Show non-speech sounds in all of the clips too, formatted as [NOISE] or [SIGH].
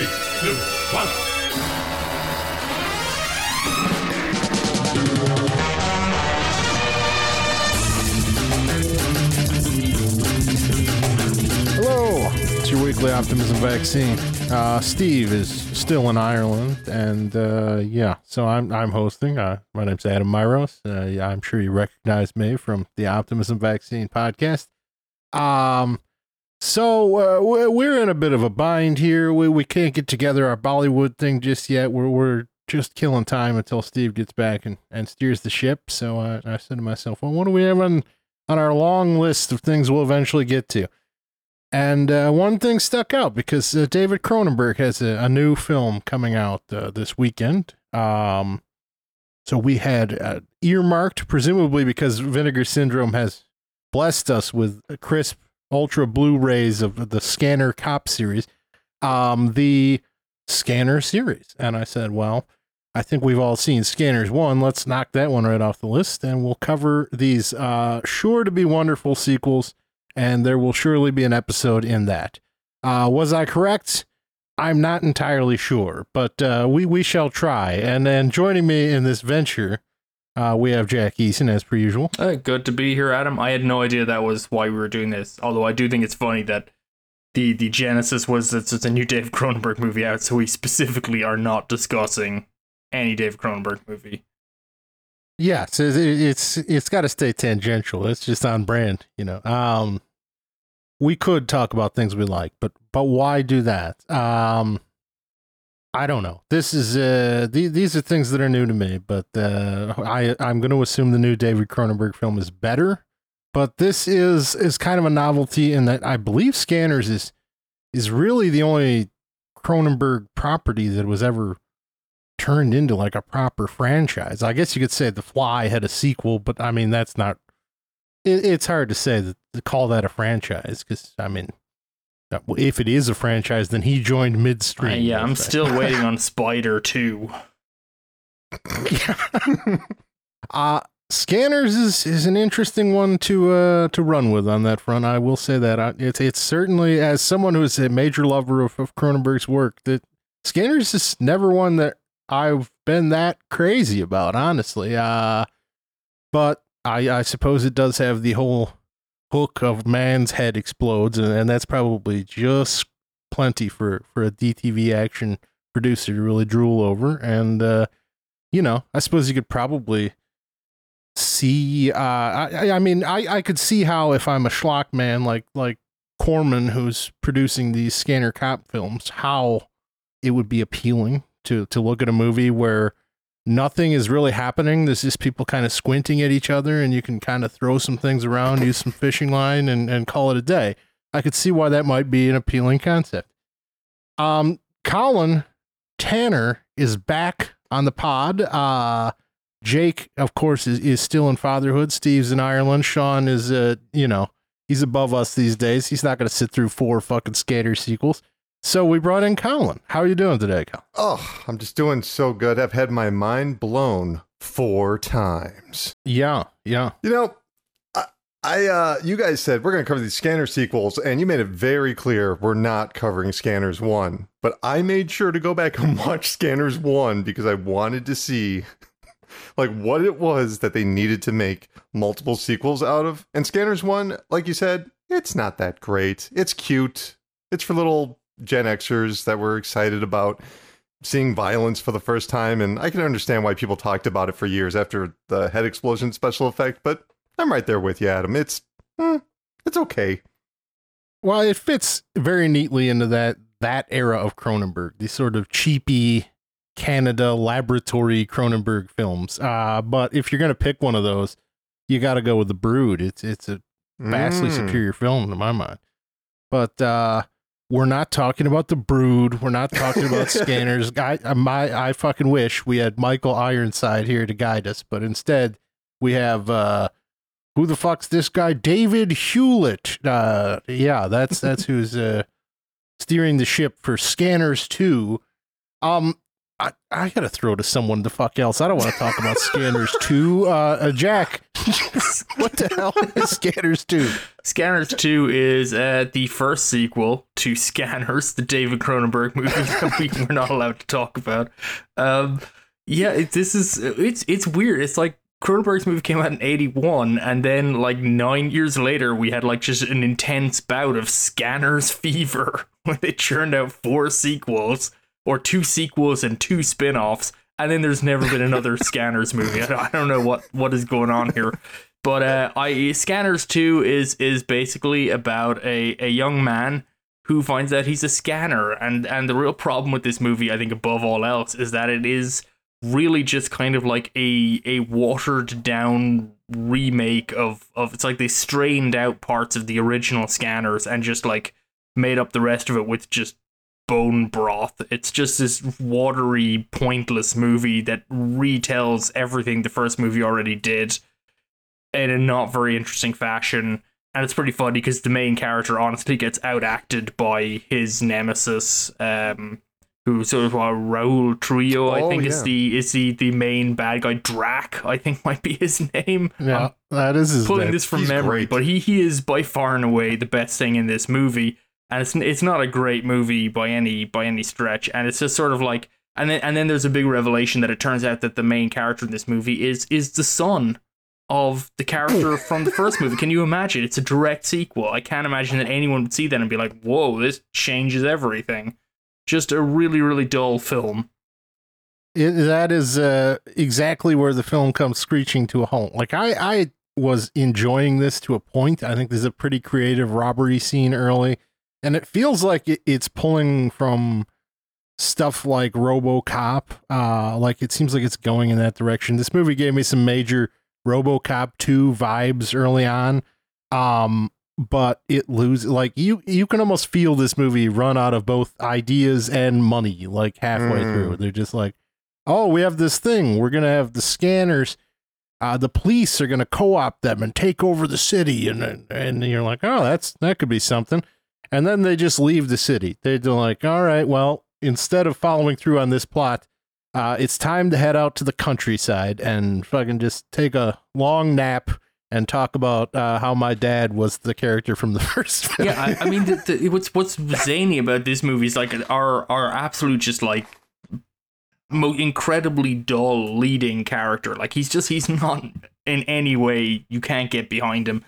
Three, two, one. Your weekly optimism vaccine. Uh, Steve is still in Ireland, and uh, yeah, so I'm I'm hosting. Uh, my name's Adam Myros. Uh, yeah, I'm sure you recognize me from the Optimism Vaccine podcast. Um, so uh, we- we're in a bit of a bind here. We we can't get together our Bollywood thing just yet. We're we're just killing time until Steve gets back and, and steers the ship. So I, I said to myself, well, what do we have on on our long list of things we'll eventually get to? And uh, one thing stuck out because uh, David Cronenberg has a, a new film coming out uh, this weekend. Um, so we had uh, earmarked, presumably because Vinegar Syndrome has blessed us with a crisp ultra Blu-rays of the Scanner Cop series, um, the Scanner series. And I said, well, I think we've all seen Scanners one. Let's knock that one right off the list, and we'll cover these uh, sure to be wonderful sequels and there will surely be an episode in that. Uh, was I correct? I'm not entirely sure, but uh, we we shall try. And then joining me in this venture, uh, we have Jack Eason as per usual. Uh, good to be here, Adam. I had no idea that was why we were doing this. Although I do think it's funny that the the genesis was that it's a new Dave Cronenberg movie out, so we specifically are not discussing any Dave Cronenberg movie. Yes, it- it- it's it's got to stay tangential. It's just on brand, you know. Um, we could talk about things we like, but but why do that? Um, I don't know. This is uh, the, these are things that are new to me, but uh, I I'm going to assume the new David Cronenberg film is better. But this is is kind of a novelty in that I believe Scanners is is really the only Cronenberg property that was ever turned into like a proper franchise. I guess you could say The Fly had a sequel, but I mean that's not. It, it's hard to say that to call that a franchise because I mean, if it is a franchise, then he joined Uh, midstream. yeah, I'm still [LAUGHS] waiting on Spider 2. [LAUGHS] uh Scanners is, is an interesting one to uh to run with on that front. I will say that I, it's it's certainly as someone who is a major lover of, of Cronenberg's work that Scanners is never one that I've been that crazy about, honestly. Uh but I I suppose it does have the whole hook of man's head explodes, and, and that's probably just plenty for for a DTV action producer to really drool over. And uh, you know, I suppose you could probably see. Uh, I I mean, I I could see how if I'm a schlock man like like Corman, who's producing these Scanner Cop films, how it would be appealing to to look at a movie where nothing is really happening. There's just people kind of squinting at each other, and you can kind of throw some things around, use some fishing line, and and call it a day. I could see why that might be an appealing concept. Um, Colin Tanner is back on the pod. Uh, Jake, of course, is, is still in fatherhood. Steve's in Ireland. Sean is, uh, you know, he's above us these days. He's not going to sit through four fucking Scanner sequels. So we brought in Colin. How are you doing today, Colin? Oh, I'm just doing so good. I've had my mind blown four times. Yeah, yeah. You know, I, I uh, you guys said we're going to cover these scanner sequels, and you made it very clear we're not covering Scanners One. But I made sure to go back and [LAUGHS] watch Scanners One because I wanted to see. [LAUGHS] Like what it was that they needed to make multiple sequels out of. And Scanners 1, like you said, it's not that great. It's cute. It's for little Gen Xers that were excited about seeing violence for the first time, and I can understand why people talked about it for years after the head explosion special effect. But I'm right there with you, Adam. It's eh, it's okay. Well, it fits very neatly into that that era of Cronenberg, these sort of cheapy Canada laboratory Cronenberg films. Uh, but if you're gonna pick one of those, you got to go with The Brood. It's it's a vastly Mm. superior film to my mind. But uh, we're not talking about The Brood. We're not talking about [LAUGHS] Scanners. I my I fucking wish we had Michael Ironside here to guide us, but instead we have uh, who the fuck's this guy? David Hewlett. Uh, yeah, that's that's [LAUGHS] who's uh, steering the ship for Scanners Two. Um, I, I gotta throw to someone the fuck else. I don't want to talk about Scanners 2. Uh, uh, Jack, [LAUGHS] what the hell is Scanners 2? Scanners 2 is uh, the first sequel to Scanners, the David Cronenberg movie that we [LAUGHS] were not allowed to talk about. Um, yeah, it, this is it's it's weird. It's like Cronenberg's movie came out in 81 and then like 9 years later we had like just an intense bout of Scanners [LAUGHS] fever when they churned out four sequels or two sequels and two spin-offs and then there's never been another [LAUGHS] Scanners movie. I don't know what what is going on here. But uh, I Scanners 2 is is basically about a, a young man who finds that he's a scanner and and the real problem with this movie I think above all else is that it is really just kind of like a a watered down remake of of it's like they strained out parts of the original scanners and just like made up the rest of it with just bone broth. It's just this watery, pointless movie that retells everything the first movie already did in a not very interesting fashion. And it's pretty funny because the main character honestly gets outacted by his nemesis, um, who sort of a Raoul Trujillo, I Oh, think is the is the the main bad guy. Drak, I think [LAUGHS] might be his name. Yeah, I'm that is his pulling name. this from He's memory, great. but he he is by far and away the best thing in this movie, and it's it's not a great movie by any by any stretch, and it's just sort of like, and then and then there's a big revelation that it turns out that the main character in this movie is is the son of the character [LAUGHS] from the first movie. Can you imagine? It's a direct sequel. I can't imagine that anyone would see that and be like, "Whoa, this changes everything." Just a really really dull film. it, that is uh, exactly where the film comes screeching to a halt. Like I, I was enjoying this to a point. I think there's a pretty creative robbery scene early, and it feels like it, it's pulling from stuff like RoboCop. Uh, like it seems like it's going in that direction. This movie gave me some major RoboCop two vibes early on. Um, but it loses like you you can almost feel this movie run out of both ideas and money like halfway Mm. through. They're just like, oh, we have this thing. We're gonna have the scanners. Uh, the police are gonna co-opt them and take over the city, and and- and you're like, oh, that's that could be something. And then they just leave the city. They're like, all right, well, instead of following through on this plot, uh, it's time to head out to the countryside and fucking just take a long nap and talk about uh, how my dad was the character from the [LAUGHS] first film. yeah, I, I mean, the, the, what's what's zany about this movie is like our our absolute just like mo- incredibly dull leading character. Like he's just he's not in any way you can't get behind him.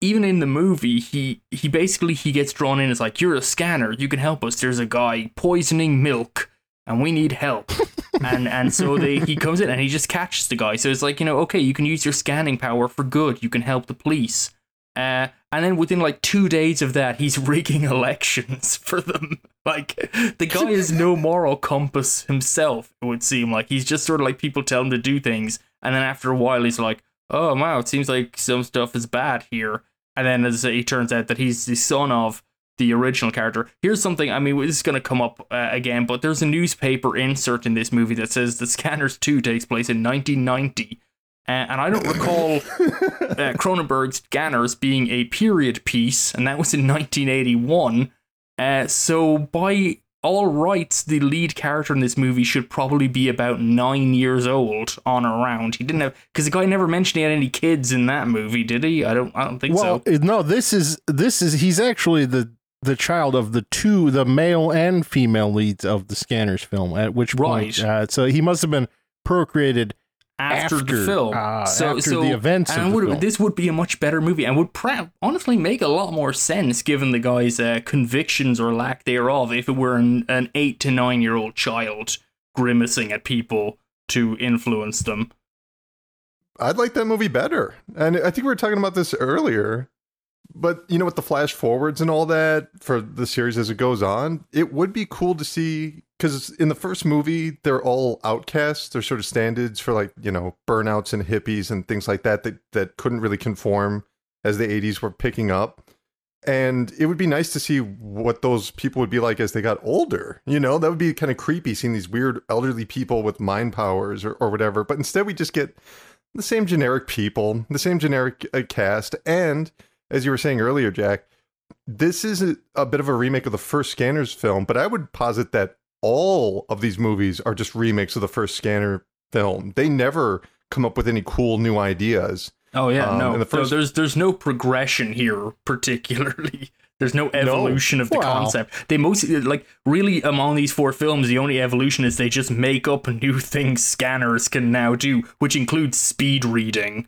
Even in the movie, he he basically he gets drawn in as like you're a scanner, you can help us. There's a guy poisoning milk, and we need help. [LAUGHS] and and so they he comes in and he just catches the guy. So it's like you know okay, you can use your scanning power for good. You can help the police. Uh, and then within like two days of that, he's [LAUGHS] rigging elections for them. [LAUGHS] Like the guy has no moral compass himself. It would seem like he's just sort of like people tell him to do things, and then after a while, he's like, "Oh wow, it seems like some stuff is bad here." And then as it turns out that he's the son of the original character. Here's something. I mean, this is going to come up uh, again, but there's a newspaper insert in this movie that says the Scanners Two takes place in 1990. Uh, and I don't recall [LAUGHS] uh, Cronenberg's Scanners being a period piece, and that was in 1981. Uh, so, by all rights, the lead character in this movie should probably be about nine years old on around. He didn't have because the guy never mentioned he had any kids in that movie, did he? I don't. I don't think well, so. no, this is this is he's actually the the child of the two, the male and female leads of the Scanners film. At which point, Right. uh, so he must have been procreated After, after, the film, uh, so after so the events of and the would, film. this would be a much better movie, and would pra- honestly make a lot more sense given the guy's uh, convictions or lack thereof. If it were an, an eight to nine year old child grimacing at people to influence them. I'd like that movie better. And I think we were talking about this earlier. But you know, with the flash forwards and all that for the series as it goes on, it would be cool to see because in the first movie, they're all outcasts. They're sort of standards for like, you know, burnouts and hippies and things like that that, that couldn't really conform as the 80s were picking up. And it would be nice to see what those people would be like as they got older. You know, that would be kind of creepy seeing these weird elderly people with mind powers or, or whatever. But instead, we just get the same generic people, the same generic uh, cast. And as you were saying earlier, Jack, this is a, a bit of a remake of the first Scanners film, but I would posit that all of these movies are just remakes of the first Scanner film. They never come up with any cool new ideas. Oh yeah, Um, no. the first- no, there's there's no progression here [LAUGHS] particularly. There's no evolution of the Well- concept. They mostly like really among these four films, the only evolution is they just make up new things scanners can now do, which includes speed reading.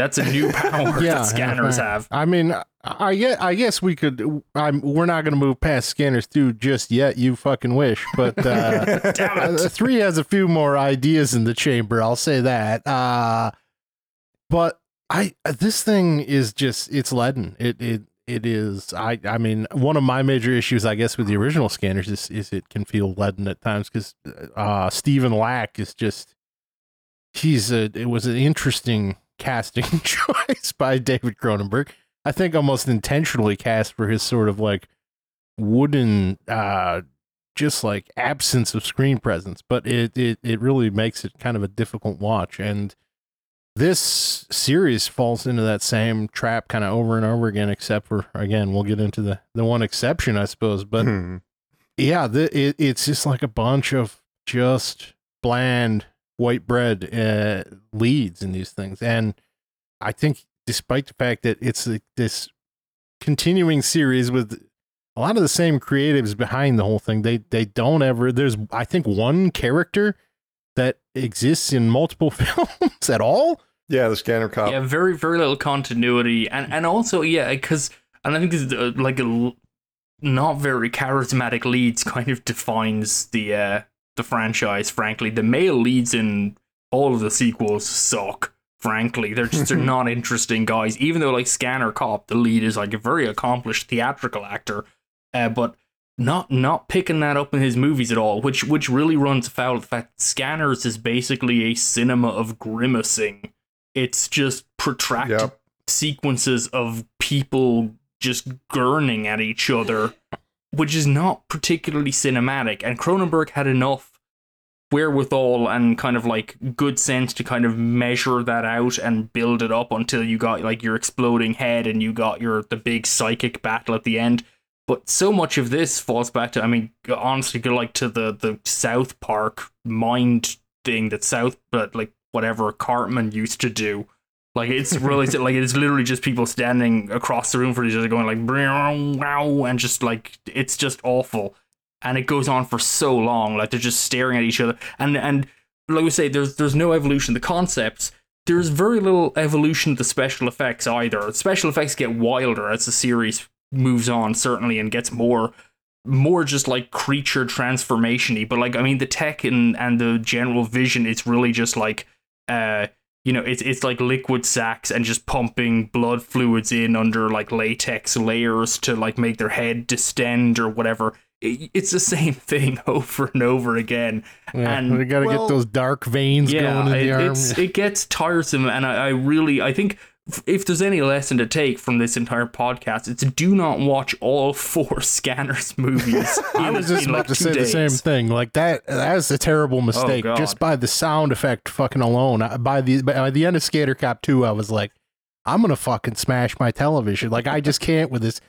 That's a new [LAUGHS] power Yeah, that scanners yeah. have. I mean, I guess, I guess we could. I'm, we're not going to move past Scanners two just yet. You fucking wish, but uh, [LAUGHS] Damn uh, three has a few more ideas in the chamber. I'll say that. Uh, but I this thing is just it's leaden. It it it is. I I mean, one of my major issues, I guess, with the original Scanners is is it can feel leaden at times because uh, Stephen Lack is just he's a. It was an interesting casting [LAUGHS] choice by David Cronenberg. I think almost intentionally cast for his sort of like wooden uh just like absence of screen presence, but it, it it really makes it kind of a difficult watch. And this series falls into that same trap kind of over and over again, except for again, we'll get into the the one exception, I suppose. But Hmm. yeah, the, it, it's just like a bunch of just bland white bread uh, leads in these things, and I think despite the fact that it's like this continuing series with a lot of the same creatives behind the whole thing, they they don't ever. There's I think one character that exists in multiple [LAUGHS] films at all. Yeah, the Scanner cop. Yeah, very very little continuity, and and also yeah, because and I think this is uh, like a l- not very charismatic leads kind of defines the uh the franchise. Frankly, the male leads in all of the sequels suck. Frankly, they're just they're [LAUGHS] not interesting guys. Even though like Scanner Cop, the lead is like a very accomplished theatrical actor, uh, but not not picking that up in his movies at all, which which really runs afoul of the fact that Scanners is basically a cinema of grimacing. It's just protracted Yep. sequences of people just gurning at each other, which is not particularly cinematic. And Cronenberg had enough wherewithal and kind of like good sense to kind of measure that out and build it up until you got like your exploding head and you got your the big psychic battle at the end. But so much of this falls back to I mean honestly go like to the the South Park mind thing that South but like whatever Cartman used to do. Like it's really [LAUGHS] like it's literally just people standing across the room for each other going like wow and just like it's just awful. And it goes on for so long, like they're just staring at each other. And and like we say, there's there's no evolution. The concepts, there's very little evolution the special effects either. The special effects get wilder as the series moves on, certainly, and gets more more just like creature transformation-y. But like I mean the tech and, and the general vision is really just like uh you know, it's it's like liquid sacks and just pumping blood fluids in under like latex layers to like make their head distend or whatever. It, it's the same [LAUGHS] thing over and over again. Yeah, And- we got to well, get those dark veins Yeah, going in it, the arm. it gets tiresome, and I, I really I think if there's any lesson to take from this entire podcast, it's do not watch all [LAUGHS] four Scanners movies. [LAUGHS] I was just about like, to say the same thing. Like that, that's a terrible oh, mistake. God. Just by the sound effect, fucking alone. By the by the end of Scanner Cop two, I was like, I'm gonna fucking smash my television. Like I just can't with this.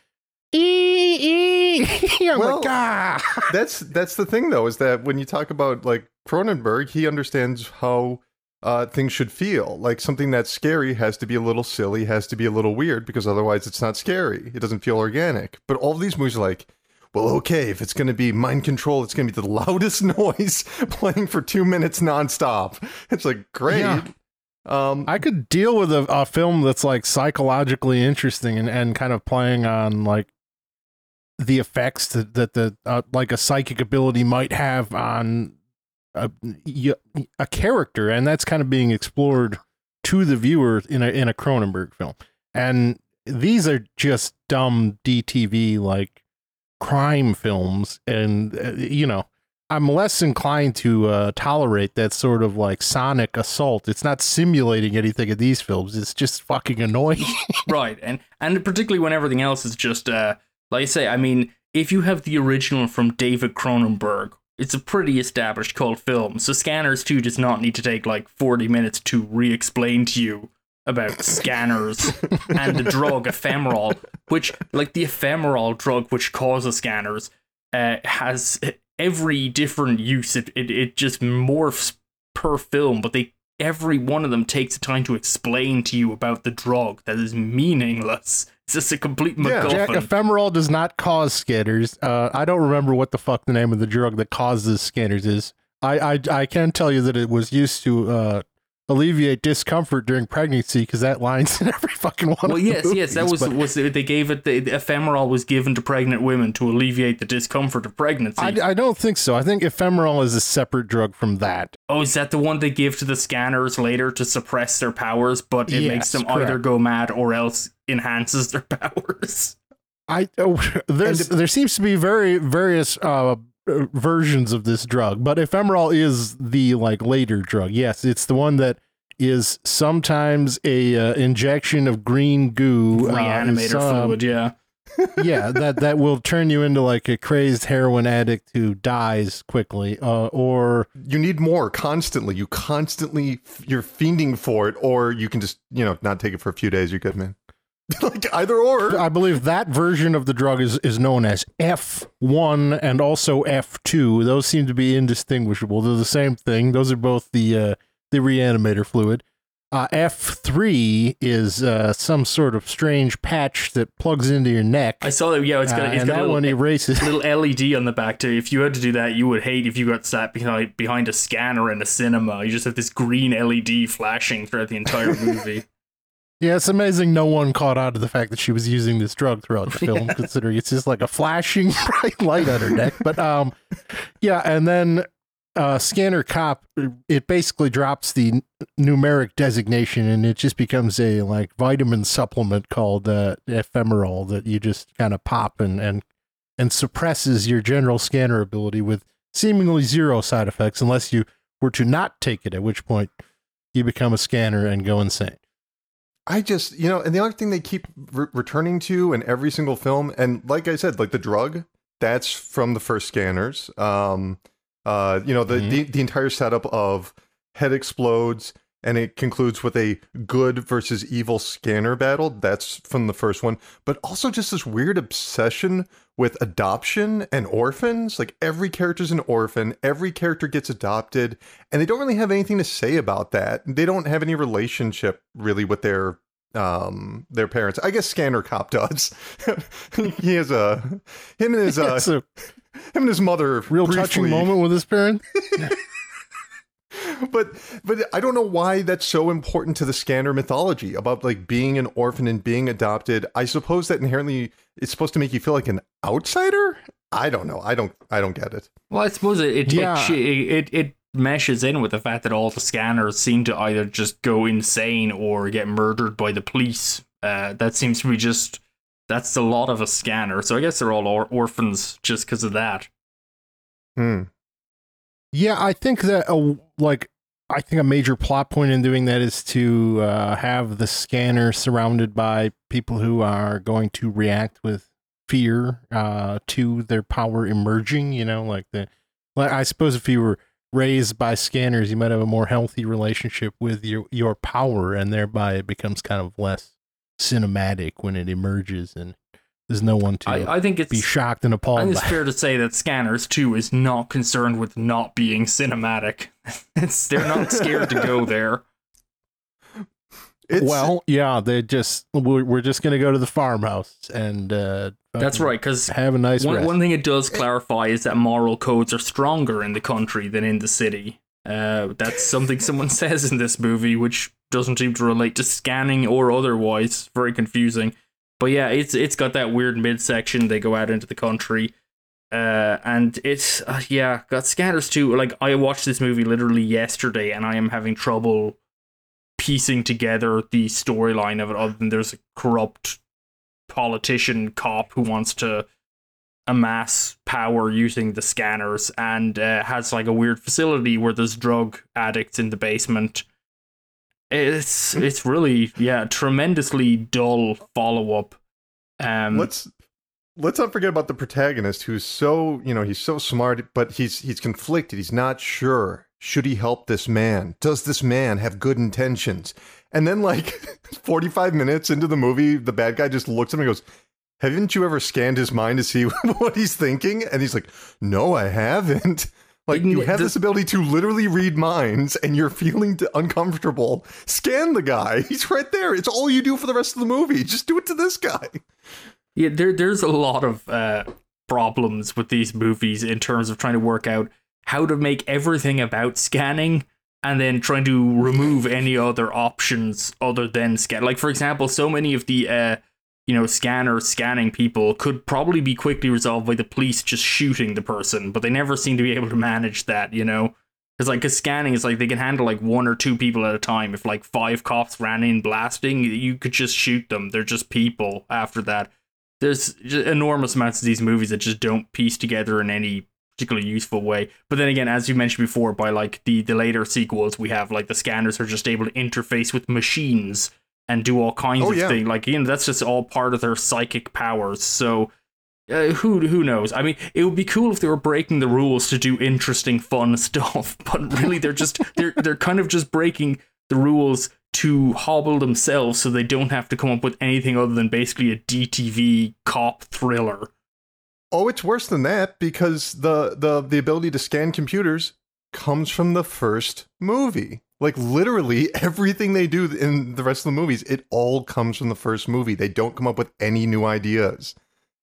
Ee, ee. I'm Well, like, [LAUGHS] ah. that's that's the thing though is that when you talk about like Cronenberg, he understands how uh, things should feel. Like something that's scary has to be a little silly, has to be a little weird because otherwise it's not scary. It doesn't feel organic. But all these movies are like, well, okay, if it's going to be mind control, it's going to be the [LAUGHS] loudest noise [LAUGHS] playing for two minutes nonstop. It's like great. Yeah. Um, I could deal with a, a film that's like psychologically interesting and, and kind of playing on like the effects that, that the uh, like a psychic ability might have on a, a character, and that's kind of being explored to the viewer in a in a Cronenberg film. And these are just dumb DTV like crime films, and uh, you know. I'm less inclined to uh, tolerate that sort of like sonic assault. It's not simulating anything in these films. It's just fucking annoying. [LAUGHS] right and and particularly when everything else is just uh like i say i mean if you have the original from david cronenberg it's a pretty established cult film so scanners 2 does not need to take like 40 minutes to re-explain to you about scanners [LAUGHS] and the drug Ephemerol which like the Ephemerol drug which causes scanners uh, has every different use it, it it just morphs per film, but they every one of them takes the time to explain to you about the drug that is meaningless. It's just a complete Yeah. MacGuffin. Jack, Ephemerol does not cause scanners. Uh, I don't remember what the fuck the name of the drug that causes scanners is. I, I, I can tell you that it was used to uh, alleviate discomfort during pregnancy because that line's [LAUGHS] in every fucking one. well, yes, yes, that was but was they gave it the, the Ephemerol was given to pregnant women to alleviate the discomfort of pregnancy. I, I don't think so. I think Ephemerol is a separate drug from that. oh, is that the one they give to the scanners later to suppress their powers, but it makes Yes, them either go mad or else enhances their [LAUGHS] powers? I oh, [LAUGHS] there's there seems to be very various uh, versions of this drug, but Ephemerol is the like later drug. Yes, it's the one that is sometimes a uh, injection of green goo, uh, Reanimator some- fluid, yeah. [LAUGHS] yeah, that that will turn you into like a crazed heroin addict who dies quickly, uh, or You need more constantly. You constantly you're fiending for it, or you can just you know not take it for a few days. You're good, man. [LAUGHS] like either or. I believe that version of the drug is, is known as F1 and also F2. Those seem to be indistinguishable. They're the same thing. Those are both the uh, the reanimator fluid. Uh, F3 is uh, some sort of strange patch that plugs into your neck. I saw that. Yeah, it's got uh, it's and got a little, one erases. little LED on the back too. If you had to do that, you would hate if you got sat behind behind a scanner in a cinema. You just have this green LED flashing throughout the entire [LAUGHS] movie. Yeah, it's amazing no one caught on to the fact that she was using this drug throughout the [LAUGHS] film, considering it's just like a flashing [LAUGHS] bright light on her neck. But um, yeah, and then uh, Scanner Cop, it basically drops the numeric designation, and it just becomes a like vitamin supplement called uh, Ephemerol that you just kind of pop and and and suppresses your general scanner ability with seemingly zero side effects, unless you were to not take it, at which point you become a scanner and go insane. I just, you know, and the other thing they keep re- returning to in every single film, and like I said, like the drug, that's from the first scanners. Um, uh, you know, the, Mhm. the the entire setup of head explodes and it concludes with a good versus evil scanner battle. That's from the first one, but also just this weird obsession with adoption and orphans. Like every character's an orphan, every character gets adopted, and they don't really have anything to say about that. They don't have any relationship really with their um their parents. I guess Scanner Cop does. [LAUGHS] he has a him and his uh a him and his mother real touching moment with his parents. [LAUGHS] [LAUGHS] but but I don't know why that's so important to the scanner mythology about like being an orphan and being adopted. I suppose that inherently it's supposed to make you feel like an outsider. I don't know. I don't. I don't get it. Well, I suppose it it, Yeah. it it it meshes in with the fact that all the scanners seem to either just go insane or get murdered by the police. Uh, that seems to be just that's a lot of a scanner. So I guess they're all or- orphans just because of that. Hmm. Yeah, I think that uh, like I think a major plot point in doing that is to uh, have the scanner surrounded by people who are going to react with fear uh, to their power emerging. You know, like the like I suppose if you were raised by scanners, you might have a more healthy relationship with your your power, and thereby it becomes kind of less cinematic when it emerges, and there's no one to I, I think it's be shocked and appalled. I appalled. think it's by. fair to say that Scanners 2 is not concerned with not being cinematic. [LAUGHS] it's they're not scared to go there. It's, well, yeah, they just we're, we're just gonna go to the farmhouse and uh, That's fucking right, because Have a nice one, rest. one thing it does clarify is that moral codes are stronger in the country than in the city. Uh, that's something [LAUGHS] someone says in this movie, which doesn't seem to relate to scanning or otherwise. Very confusing. But yeah, it's it's got that weird midsection. They go out into the country, uh, and it's uh, yeah, got scanners too. Like I watched this movie literally yesterday, and I am having trouble piecing together the storyline of it. Other than there's a corrupt politician cop who wants to amass power using the scanners and uh, has like a weird facility where there's drug addicts in the basement. It's it's really yeah tremendously dull follow up. Um, let's let's not forget about the protagonist who's so you know he's so smart but he's he's conflicted he's not sure should he help this man does this man have good intentions and then like [LAUGHS] 45 minutes into the movie the bad guy just looks at him and goes haven't you ever scanned his mind to see [LAUGHS] what he's thinking? And he's like, no, I haven't. Like you have this ability to literally read minds, and you're feeling uncomfortable. Scan the guy; [LAUGHS] he's right there. It's all you do for the rest of the movie. Just do it to this guy. Yeah, there, there's a lot of uh, problems with these movies in terms of trying to work out how to make everything about scanning and then trying to remove any other options other than scan. Like for example, so many of the uh, you know, scanner scanning people could probably be quickly resolved by the police just shooting the person, but they never seem to be able to manage that, you know? Because, like, cause scanning is like they can handle like one or two people at a time. If like five cops ran in blasting, you could just shoot them. They're just people after that. There's enormous amounts of these movies that just don't piece together in any particularly useful way. But then again, as you mentioned before, by like the, the later sequels, we have like the scanners are just able to interface with machines and do all kinds oh, of yeah. things. Like you know, that's just all part of their psychic powers. So uh, who who knows? I mean, it would be cool if they were breaking the rules to do interesting, fun [LAUGHS] stuff. But really, they're just they're they're kind of just breaking the rules to hobble themselves, so they don't have to come up with anything other than basically a DTV cop thriller. Oh, it's worse than that because the the the ability to scan computers comes from the first movie. Like literally [LAUGHS] everything they do in the rest of the movies, it all comes from the first movie. They don't come up with any new ideas.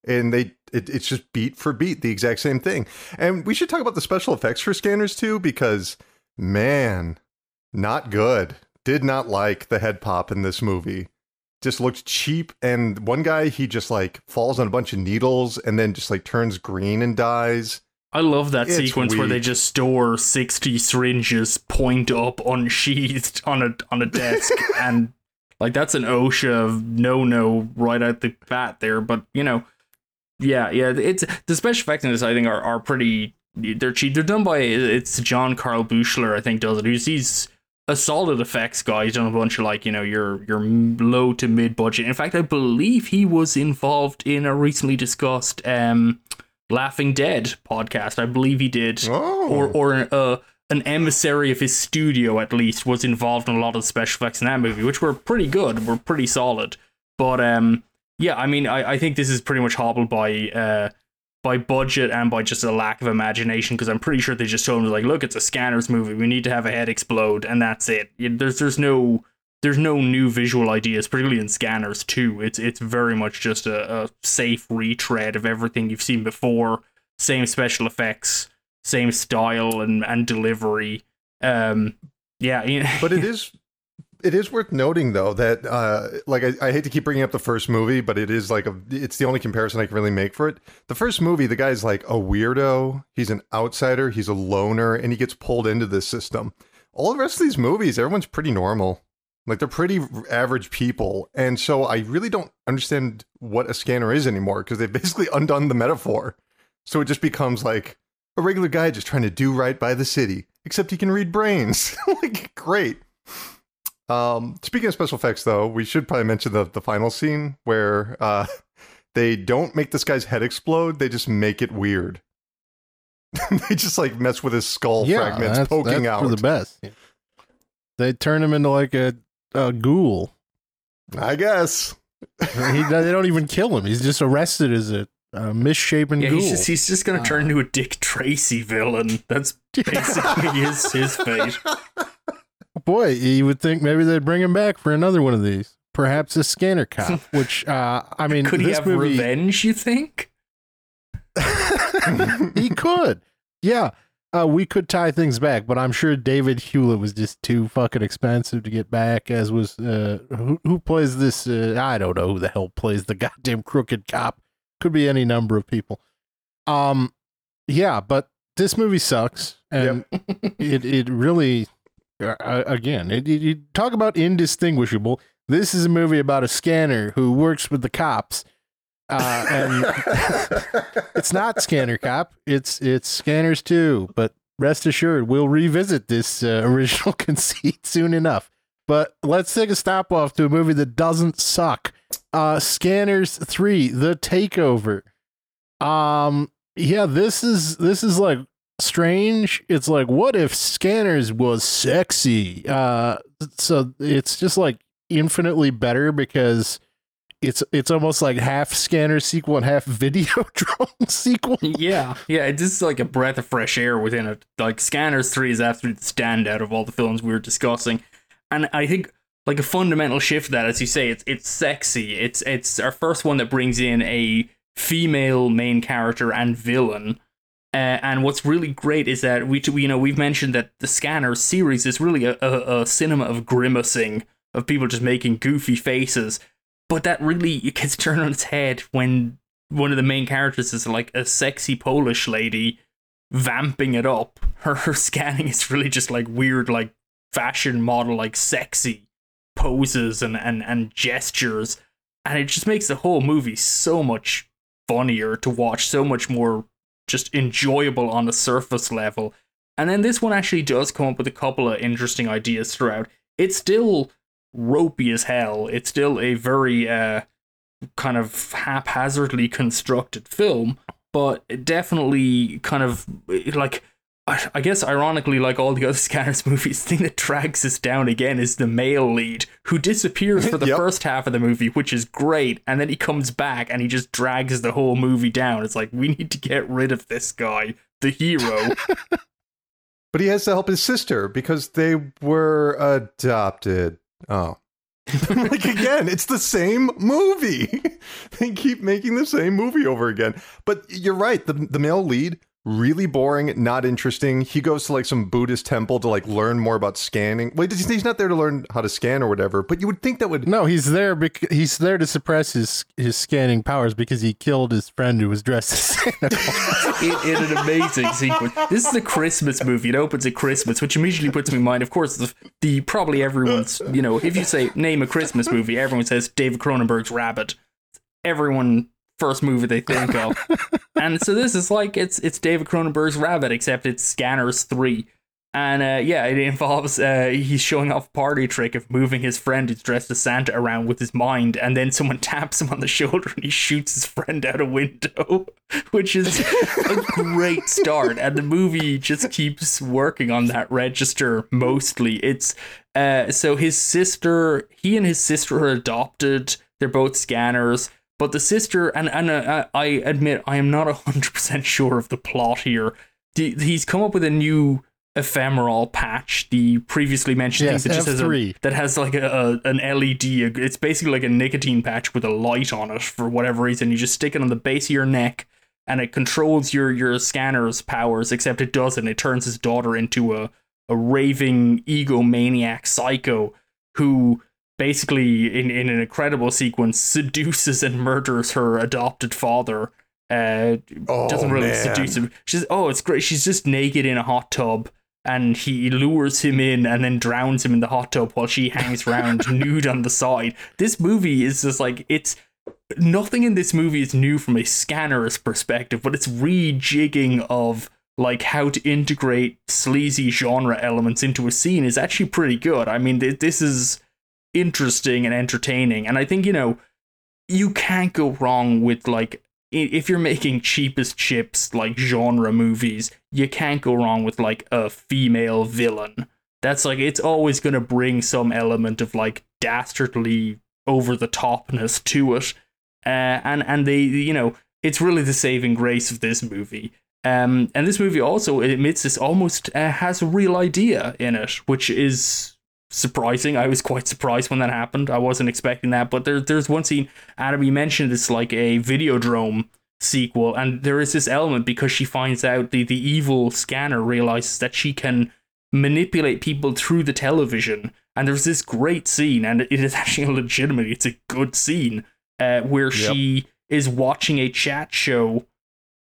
And they it, it's just beat for beat the exact same thing. And we should talk about the special effects for scanners too, because man, not good. Did not like the head pop in this movie. Just looked cheap. And one guy, he just like falls on a bunch of needles and then just like turns green and dies. I love that it's sequence weak. where they just store sixty syringes point up unsheathed [LAUGHS] on a on a desk [LAUGHS] and like that's an OSHA no no right at the bat there. But you know, yeah, yeah, it's the special effects in this I think are, are pretty they're cheap. They're done by it's John Carl Buechler I think does it. He's, he's a solid effects guy. He's done a bunch of like you know your your low to mid budget. In fact, I believe he was involved in a recently discussed um Laughing Dead podcast. I believe he did, oh. or or uh, an emissary of his studio at least was involved in a lot of the special effects in that movie, which were pretty good, were pretty solid. But um, yeah, I mean, I, I think this is pretty much hobbled by uh by budget and by just a lack of imagination because I'm pretty sure they just told him like, look, it's a scanners movie. We need to have a head explode, and that's it. There's there's no there's no new visual ideas, particularly in scanners too. It's it's very much just a, a safe retread of everything you've seen before. Same special effects, same style and and delivery. Um, yeah, [LAUGHS] but it is it is worth noting though that uh, like I, I, hate to keep bringing up the first movie but it is like a it's the only comparison i can really make for it the first movie the guy's like a weirdo he's an outsider he's a loner and he gets pulled into this system all the rest of these movies everyone's pretty normal like they're pretty average people. And so I really don't understand what a scanner is anymore because they've basically [LAUGHS] undone the metaphor. So it just becomes like a regular guy just trying to do right by the city, except he can read brains. [LAUGHS] like great. Um, speaking of special effects, though, we should probably mention the the final scene where uh, [LAUGHS] they don't make this guy's head explode; they just make it weird. they just like mess with his skull yeah, fragments that's, poking that's out for the best. They turn him into like a a ghoul. I guess. he, they don't even kill him. He's just arrested as a, a misshapen yeah, ghoul. He's just, he's just going to turn into a Dick Tracy villain. That's basically [LAUGHS] his, his fate. Boy, you would think maybe they'd bring him back for another one of these. Perhaps a scanner cop, [LAUGHS] which, uh, I mean, could he have movie... revenge, you think? [LAUGHS] he could. Yeah. Uh, we could tie things back, but I'm sure David Hewlett was just too fucking expensive to get back. As was uh, who who plays this? Uh, I don't know who the hell plays the goddamn crooked cop. Could be any number of people. Um, yeah, but this movie sucks, and yep. [LAUGHS] it it really, uh, uh, again, it, it, you talk about indistinguishable. This is a movie about a scanner who works with the cops uh, and [LAUGHS] it's not Scanner Cop. It's it's Scanners too. But rest assured, we'll revisit this uh, [LAUGHS] original conceit soon enough. But let's take a stop off to a movie that doesn't suck. Uh, Scanners Three: The Takeover. Um, yeah, this is this is like strange. It's like, what if Scanners was sexy? Uh, so it's just like infinitely better because it's it's almost like half scanner sequel and half Videodrome [LAUGHS] sequel. yeah, yeah. it's is like a breath of fresh air within it. Like Scanners Three is absolutely the standout of all the films we were discussing, and I think like a fundamental shift that, as you say, it's it's sexy. It's it's our first one that brings in a female main character and villain. Uh, and what's really great is that we, we, you know, we've mentioned that the Scanner series is really a, a, a cinema of grimacing, of people just making goofy faces. But that really gets turned on its head when one of the main characters is like a sexy Polish lady vamping it up. [LAUGHS] Her, her scanning is really just like weird, like fashion model, like sexy poses and, and, and gestures. And it just makes the whole movie so much funnier to watch, so much more just enjoyable on the surface level. And then this one actually does come up with a couple of interesting ideas throughout. It's still ropey as hell. It's still a very uh, kind of haphazardly constructed film, but it definitely kind of like I guess ironically, like all the other [LAUGHS] Scanners movies, the thing that drags us down again is the male lead who disappears for the [LAUGHS] Yep. first half of the movie, which is great, and then he comes back and he just drags the whole movie down. It's like we need to get rid of this guy, the hero. [LAUGHS] But he has to help his sister because they were adopted. Oh. [LAUGHS] like again, it's the same movie. [LAUGHS] they keep making the same movie over again. But you're right, the the male lead really boring, not interesting. He goes to like some Buddhist temple to like learn more about scanning. Wait, he's he's not there to learn how to scan or whatever, but you would think that would No, he's there because he's there to suppress his his scanning powers because he killed his friend who was dressed as Santa. [LAUGHS] Claus. in, in an amazing sequence. This is a Christmas movie. It opens at Christmas, which immediately puts me in mind. Of course, the, the probably everyone's. You know, if you say name a Christmas movie, everyone says David Cronenberg's Rabid. Everyone first movie they think of, [LAUGHS] and so this is like it's it's David Cronenberg's Rabid, except it's Scanners Three. And uh, yeah, it involves uh, he's showing off a party trick of moving his friend who's dressed as Santa around with his mind, and then someone [LAUGHS] taps him on the shoulder and he shoots his friend out a window, [LAUGHS] which is a great start. And the movie just keeps working on that register mostly. It's uh, so his sister, he and his sister are adopted. They're both scanners. But the sister, and, and uh, I admit, I am not 100% sure of the plot here. He's come up with a new Ephemerol patch, the previously mentioned Yes, thing that just has a, F3. that has like a, a an LED. It's basically like a nicotine patch with a light on it for whatever reason. You just stick it on the base of your neck, and it controls your your scanner's powers. Except it doesn't. It turns his daughter into a a raving egomaniac psycho who basically in, in an incredible sequence seduces and murders her adopted father. Uh Oh, doesn't really man. seduce him. She's oh it's great. She's just naked in a hot tub and he lures him in and then drowns him in the hot tub while she hangs around [LAUGHS] nude on the side. This movie is just like it's nothing in this movie is new from a scanner's perspective but it's rejigging of like how to integrate sleazy genre elements into a scene is actually pretty good. I mean th- this is interesting and entertaining. And i think you know you can't go wrong with like if you're making cheapest chips like genre movies you can't go wrong with like a female villain. That's like it's always going to bring some element of like dastardly over the topness to it. Uh, and and they you know it's really the saving grace of this movie. Um, and this movie also admits this almost uh, has a real idea in it, which is surprising. I was quite surprised when that happened. I wasn't expecting that. But there, there's one scene, Adam, you mentioned it's like a Videodrome sequel, and there is this element because she finds out the, the evil scanner realizes that she can manipulate people through the television. And there's this great scene, and it is [LAUGHS] actually legitimately, it's a good scene, uh, where she is watching a chat show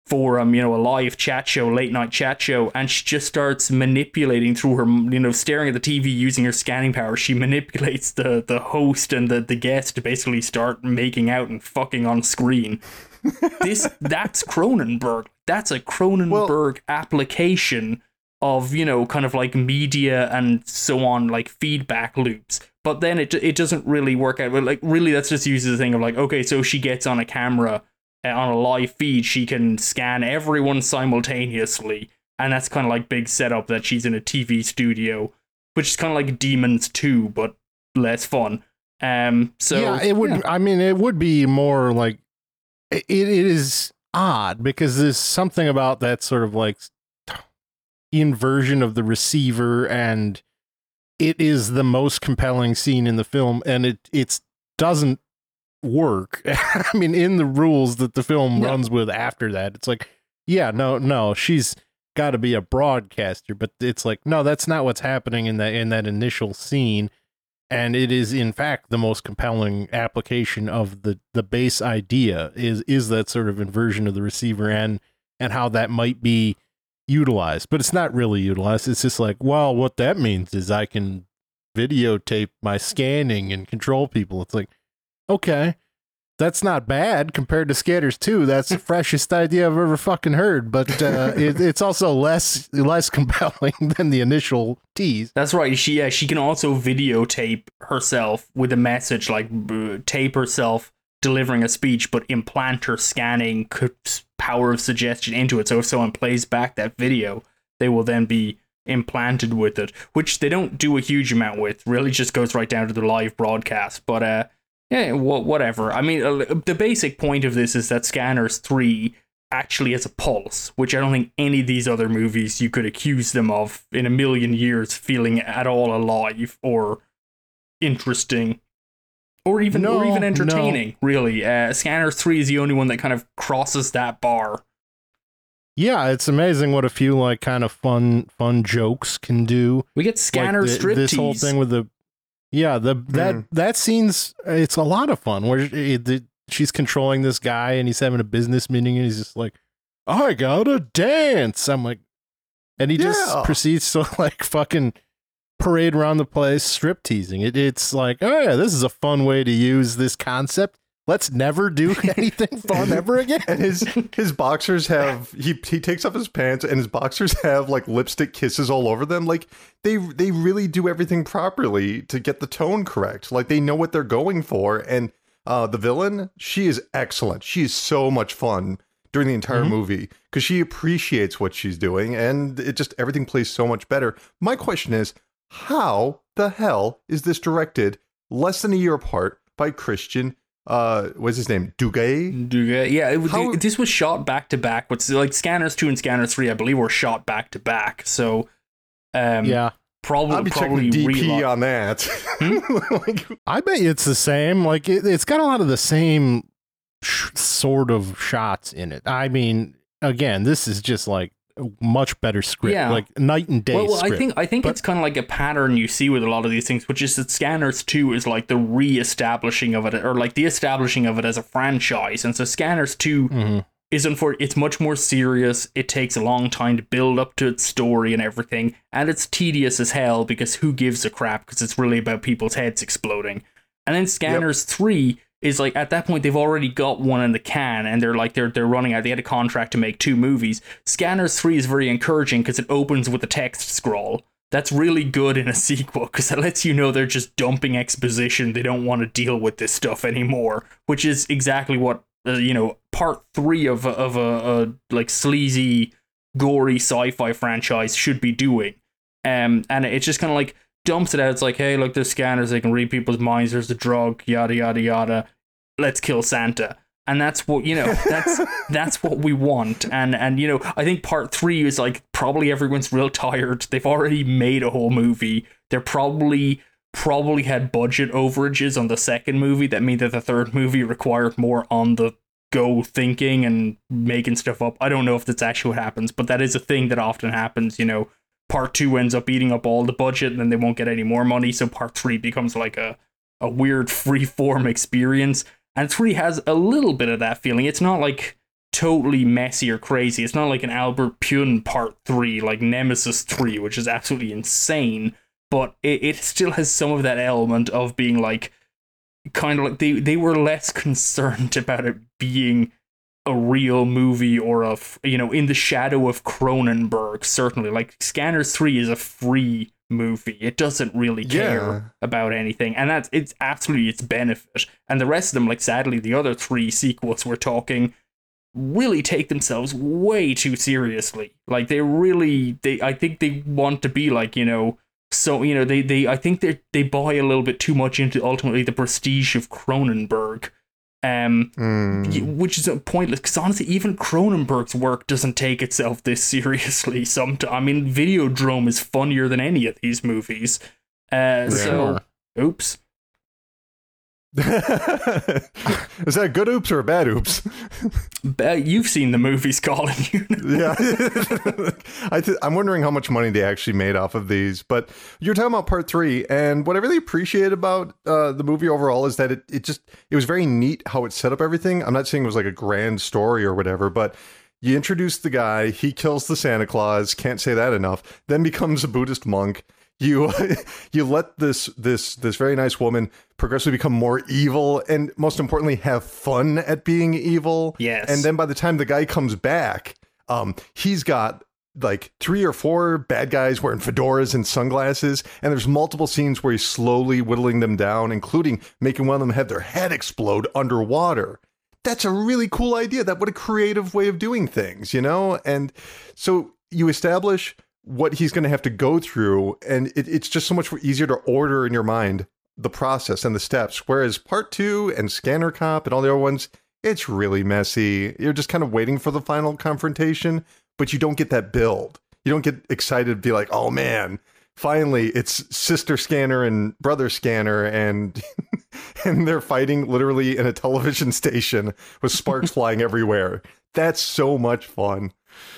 forum, you know, a live chat show, late night chat show, and she just starts manipulating through her, you know, staring at the TV using her scanning power. She [LAUGHS] manipulates the the host and the the guest to basically start making out and fucking on screen. [LAUGHS] this that's Cronenberg. That's a Cronenberg application of you know kind of like media and so on like feedback loops but then it it doesn't really work out like really that's just uses the thing of like okay so she gets on a camera on a live feed she can scan everyone simultaneously and that's kind of like big setup that she's in a TV studio which is kind of like Demons 2 but less fun Um, so yeah, it would. yeah. I mean, it would be more like it, it is odd because there's something about that sort of like inversion of the receiver, and it is the most compelling scene in the film, and it it's doesn't work. [LAUGHS] I mean, in the rules that the film No. runs with after that, it's like, yeah, no, no, she's got to be a broadcaster, but it's like, no, that's not what's happening in that in that initial scene and it is in fact the most compelling application of the the base idea is is that sort of inversion of the receiver and and how that might be utilized but it's not really utilized it's just like well what that means is i can videotape my scanning and control people it's like okay that's not bad compared to Scanners 2. That's the freshest idea I've ever fucking heard, but uh, [LAUGHS] it, it's also less less compelling [LAUGHS] than the initial tease. That's right. She yeah, she can also videotape herself with a message like b- tape herself delivering a speech, but implant her scanning c- power of suggestion into it. So if someone plays back that video, they will then be implanted with it, which they don't do a huge amount with. Really, just goes right down to the live broadcast. But uh, yeah, wha- whatever. I mean, uh, the basic point of this is that Scanners Three actually has a pulse, which I don't think any of these other movies you could accuse them of in a million years feeling at all alive or interesting. Or even, or No, even no. entertaining, really. Uh, Scanners 3 is the only one that kind of crosses that bar. Yeah, it's amazing what a few like kind of fun fun jokes can do. We get Scanner like the-. This whole thing with the yeah the that Mm. that scene's it's a lot of fun where it, the, she's controlling this guy and he's having a business meeting and he's just like I gotta dance. I'm like, and he Yeah. just proceeds to [LAUGHS] like fucking parade around the place strip teasing. It, it's like oh yeah, this is a fun way to use this concept. Let's never do [LAUGHS] anything fun ever again. and his his boxers have he he takes off his pants and his boxers have like lipstick kisses all over them. Like they they really do everything properly to get the tone correct. Like they know what they're going for. And uh the villain she is excellent. She is so much fun during the entire Mhm. movie because she appreciates what she's doing and it just everything plays so much better. My question is how the hell is this directed less than a year apart by christian uh what's his name Duguay? Duga- Yeah, it, How- this was shot back to back. What's like Scanners 2 and Scanners 3, I believe, were shot back to back. So, um, yeah, probably, I'll be probably checking DP relo- on that. Hmm? [LAUGHS] like, I bet you it's the same. Like it, it's got a lot of the same sh- sort of shots in it. I mean, again, this is just like a much better script, Yeah. like night and day Well, well I think I think But- it's kind of like a pattern you see with a lot of these things, which is that Scanners Two is like the re-establishing of it, or like the establishing of it as a franchise. And so Scanners Two Mhm. isn't for it's much more serious. It takes a long time to build up to its story and everything, and it's tedious as hell because who gives a crap? Because it's really about people's heads exploding. And then Scanners Three is like at that point they've already got one in the can, and they're like they're they're running out. They had a contract to make two movies. Scanners Three is very encouraging because it opens with a text scroll. That's really good in a [LAUGHS] sequel because that lets you know they're just dumping exposition. They don't want to deal with this stuff anymore, which is exactly what uh, you know. Part three of a, of a, a like sleazy, gory sci-fi franchise should be doing. Um, and it's just kind of like dumps it out. It's like, hey, look, there's scanners. They can read people's minds. There's the drug. Yada yada yada. Let's kill Santa. And that's what you know. That's [LAUGHS] that's what we want. And and you know, I think part three is like probably everyone's real tired. They've already made a whole movie. They're probably probably had budget overages on the second movie that mean that the third movie required more on the go thinking and making stuff up. I don't know if that's actually what happens, but that is a thing that often happens. You know, part two ends up eating up all the budget and then they won't get any more money, so part three becomes like a a weird [LAUGHS] free form experience. And three has a little bit of that feeling. It's not like totally messy or crazy. It's not like an Albert Pyun part three, like Nemesis three, which is absolutely insane. But it, it still has some of that element of being like kind of like they, they were less [LAUGHS] concerned about it being a real movie or a you know in the shadow of Cronenberg certainly. Like Scanners 3 is a free movie. It doesn't really care Yeah. about anything. And that's it's absolutely its benefit. And the rest of them like sadly the other three sequels we're talking really take themselves way too seriously. Like they really they I think they want to be like you know So you know they they I think they they buy a little bit too much into ultimately the prestige of Cronenberg, um, Mm. which is pointless because honestly even Cronenberg's work doesn't take itself this [LAUGHS] seriously. Some I mean Videodrome is funnier than any of these movies. Uh, so oops. Is that a good oops or a bad oops? You've seen the movies, Colin. [LAUGHS] You know. yeah, I th- I'm wondering how much money they actually made off of these. But you're talking about part three, and what I really appreciate about uh, the movie overall is that it it just it was very neat how it set up everything. I'm not saying it was like a grand story or whatever, but you introduce the guy, he kills the Santa Claus, can't say that enough, then becomes a Buddhist monk. You [LAUGHS] you let this this this very nice woman progressively become more evil and most importantly have fun at being evil. Yes. And then by the time the guy comes back, um, he's got like three or four bad guys wearing fedoras and sunglasses, and there's multiple scenes where he's slowly whittling them down, including making one of them have their head explode underwater. That's a really cool idea. That what a creative way of doing things, you know? And so you establish what he's going to have to go through, and it, it's just so much easier to order in your mind the process and the steps. Whereas part two and Scanner Cop and all the other ones, it's really messy. You're just kind of waiting for the final confrontation, but you don't get that build. You don't get excited to be like, oh man, finally it's sister scanner and brother scanner and [LAUGHS] and they're fighting literally in a television [LAUGHS] station with sparks flying everywhere. That's so much fun.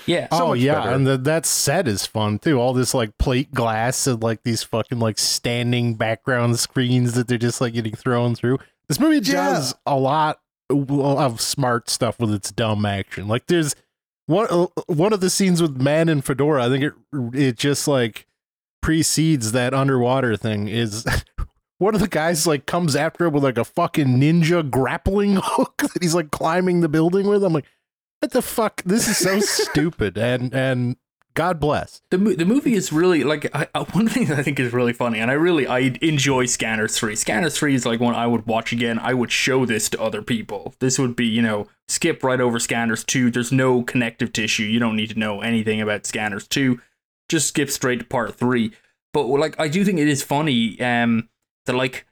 Yeah. So oh yeah, better. and the, that set is fun too. All this like plate glass and like these fucking like standing background screens that they're just like getting thrown through. This movie Yeah. does a lot of smart stuff with its dumb action. Like there's one uh, one of the scenes with Man in Fedora. I think it it just like precedes that underwater thing. Is [LAUGHS] one of the guys like comes after him with like a fucking ninja grappling [LAUGHS] hook that he's like climbing the building with. I'm like, what the fuck? This is so stupid. And and God bless. The, the movie is really like I, one thing I think is really funny, and I really I enjoy Scanners Three. Scanners Three is like one I would watch again. I would show this to other people. This would be you know skip right over Scanners Two. There's no connective tissue. You don't need to know anything about Scanners Two. Just skip straight to Part Three. But like I do think it is funny um that like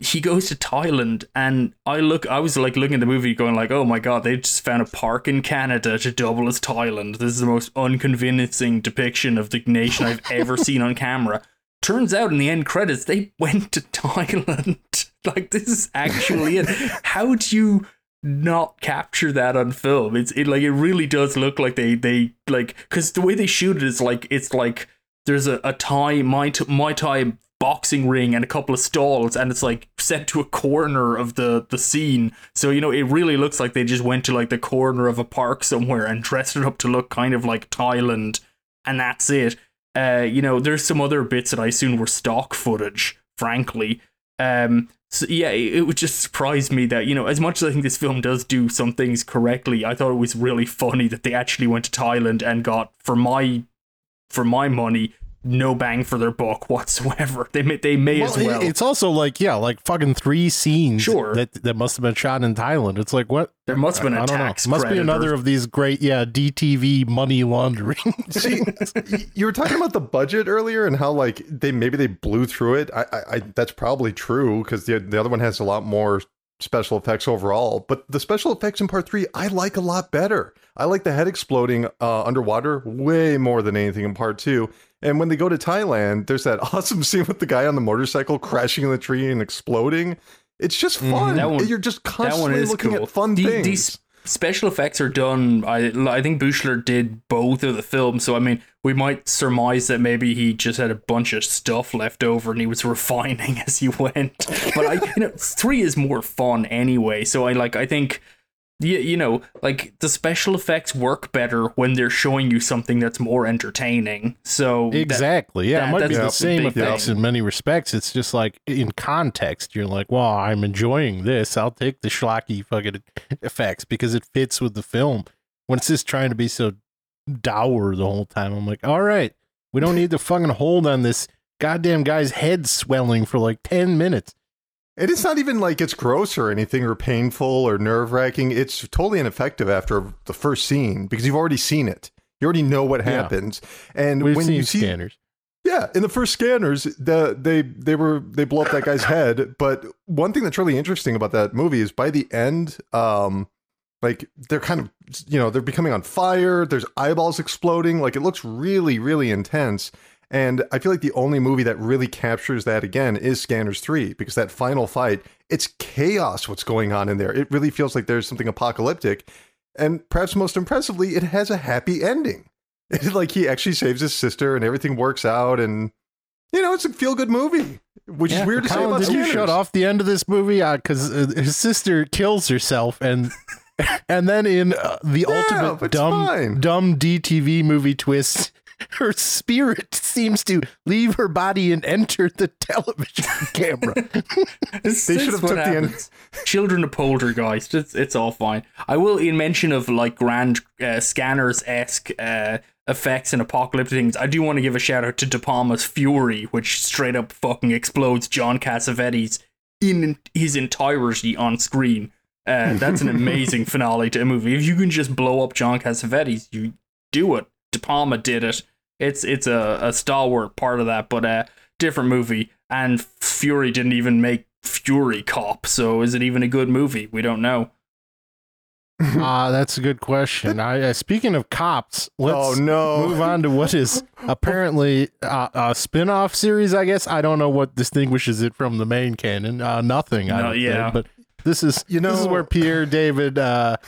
he goes to Thailand and I look I was like looking at the movie going like oh my god they just found a park in Canada to double as Thailand. This is the most unconvincing depiction of the nation I've ever [LAUGHS] seen on camera. Turns out in the end credits they [LAUGHS] went to Thailand. [LAUGHS] Like this is actually it. How do you not capture that on film? It's it like it really does look like they they like because the way they shoot it is like it's like there's a, a Thai my my Thai boxing ring and a couple of stalls and it's like set to a corner of the the scene. So you know it really looks like they just went to like the corner of a park somewhere and dressed it up to look kind of like Thailand and that's it. Uh you know there's some other bits that I assume were stock footage frankly. Um so yeah it, would just surprise me that you know as much as I think this film does do some things correctly I thought it was really funny that they actually went to Thailand and got for my for my money no bang for their buck [LAUGHS] whatsoever. They may they may as well. It's also like yeah, like fucking three scenes. Sure. That that must have been shot in Thailand. It's like what? there must have been a I tax Must be another of these great yeah DTV money laundering. [LAUGHS] See, you were talking about the budget earlier and how like they maybe they blew through it. I, I, I that's probably true because the the other one has a lot more special effects overall. But the special effects in part three, I like a lot better. I like the head exploding uh, underwater way more than anything in part two. And when they go to Thailand, there's that [LAUGHS] awesome scene with the guy on the motorcycle crashing in the tree and exploding. It's just fun. Mm-hmm. That one- You're just constantly is looking cool. at fun The- things. These special effects are done. I I think Buchler did both of the films, so I mean we might surmise that maybe he just had a bunch of stuff left over and he was [LAUGHS] refining as he went. But I you know three is more fun anyway. So I like I think. You, you know, like the special effects work better when they're showing you something that's more entertaining. So that- exactly. Yeah, that- it might be that's the the same effects thing. in many respects. It's just like in context, you're like, well, I'm enjoying this. I'll take the schlocky fucking effects because it fits with the film. When it's just trying to be so dour the whole time, I'm like, all right, we don't need to fucking hold on this goddamn guy's head swelling for like ten minutes. And it's not even like it's gross or anything or painful or nerve wracking. It's totally ineffective after the first scene because you've already seen it. You already know what Yeah. happens. And We've when you see scanners. Yeah, in the first scanners, the they they were they blow up that guy's head. But one thing that's really interesting about that movie is by the end, um, like they're kind of you know they're becoming on fire. There's eyeballs exploding. Like it looks really really intense. And I feel like the only movie that really captures that again is Scanners 3 because that final fight, it's chaos what's going on in there. It really feels like there's something apocalyptic. And perhaps most impressively, it has a happy ending. [LAUGHS] It's like he actually saves his sister and everything works out and you know, it's a feel good movie, which Yeah, is weird to say Colin, about did you shut off the end of this movie? Because uh, his sister kills herself, and [LAUGHS] and then in uh, the Yeah, ultimate dumb fine. dumb DTV movie twist, [LAUGHS] her spirit seems to leave her body and enter the television [LAUGHS] camera. They should have took the end- [LAUGHS] Children of Poltergeist. It's it's all fine. I will, in mention of like grand uh, scanners esque uh, effects and apocalyptic things. I do want to give a shout out to De Palma's Fury, which straight up fucking explodes John Cassavetes in his entirety on screen. Uh, that's an amazing finale to a movie. If you can just blow up John Cassavetes, you do it. De Palma did it. It's it's a, a stalwart part of that, but a different movie. And Fury didn't even make Fury Cop, so is it even a good movie? We don't know. [LAUGHS] Ah, that's a good question. I uh, speaking of cops, let's oh no. move on to what is [LAUGHS] apparently uh, a spin-off series i guess i don't know what distinguishes it from the main canon uh, nothing i No, don't think, yeah. but this is You know this is where pierre david uh,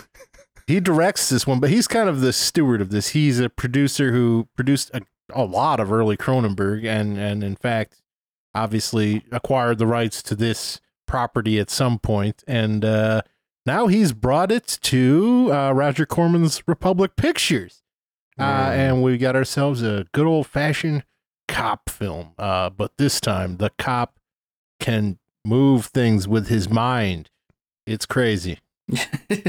he directs this one but he's kind of the steward of this he's a producer who produced a, a lot of early cronenberg and and in fact obviously acquired the rights to this property at some point and uh, now he's brought it to uh, roger corman's republic pictures uh, Mm. and we got ourselves a good old fashioned cop film. Uh, but this time the cop can move things with his mind. It's crazy.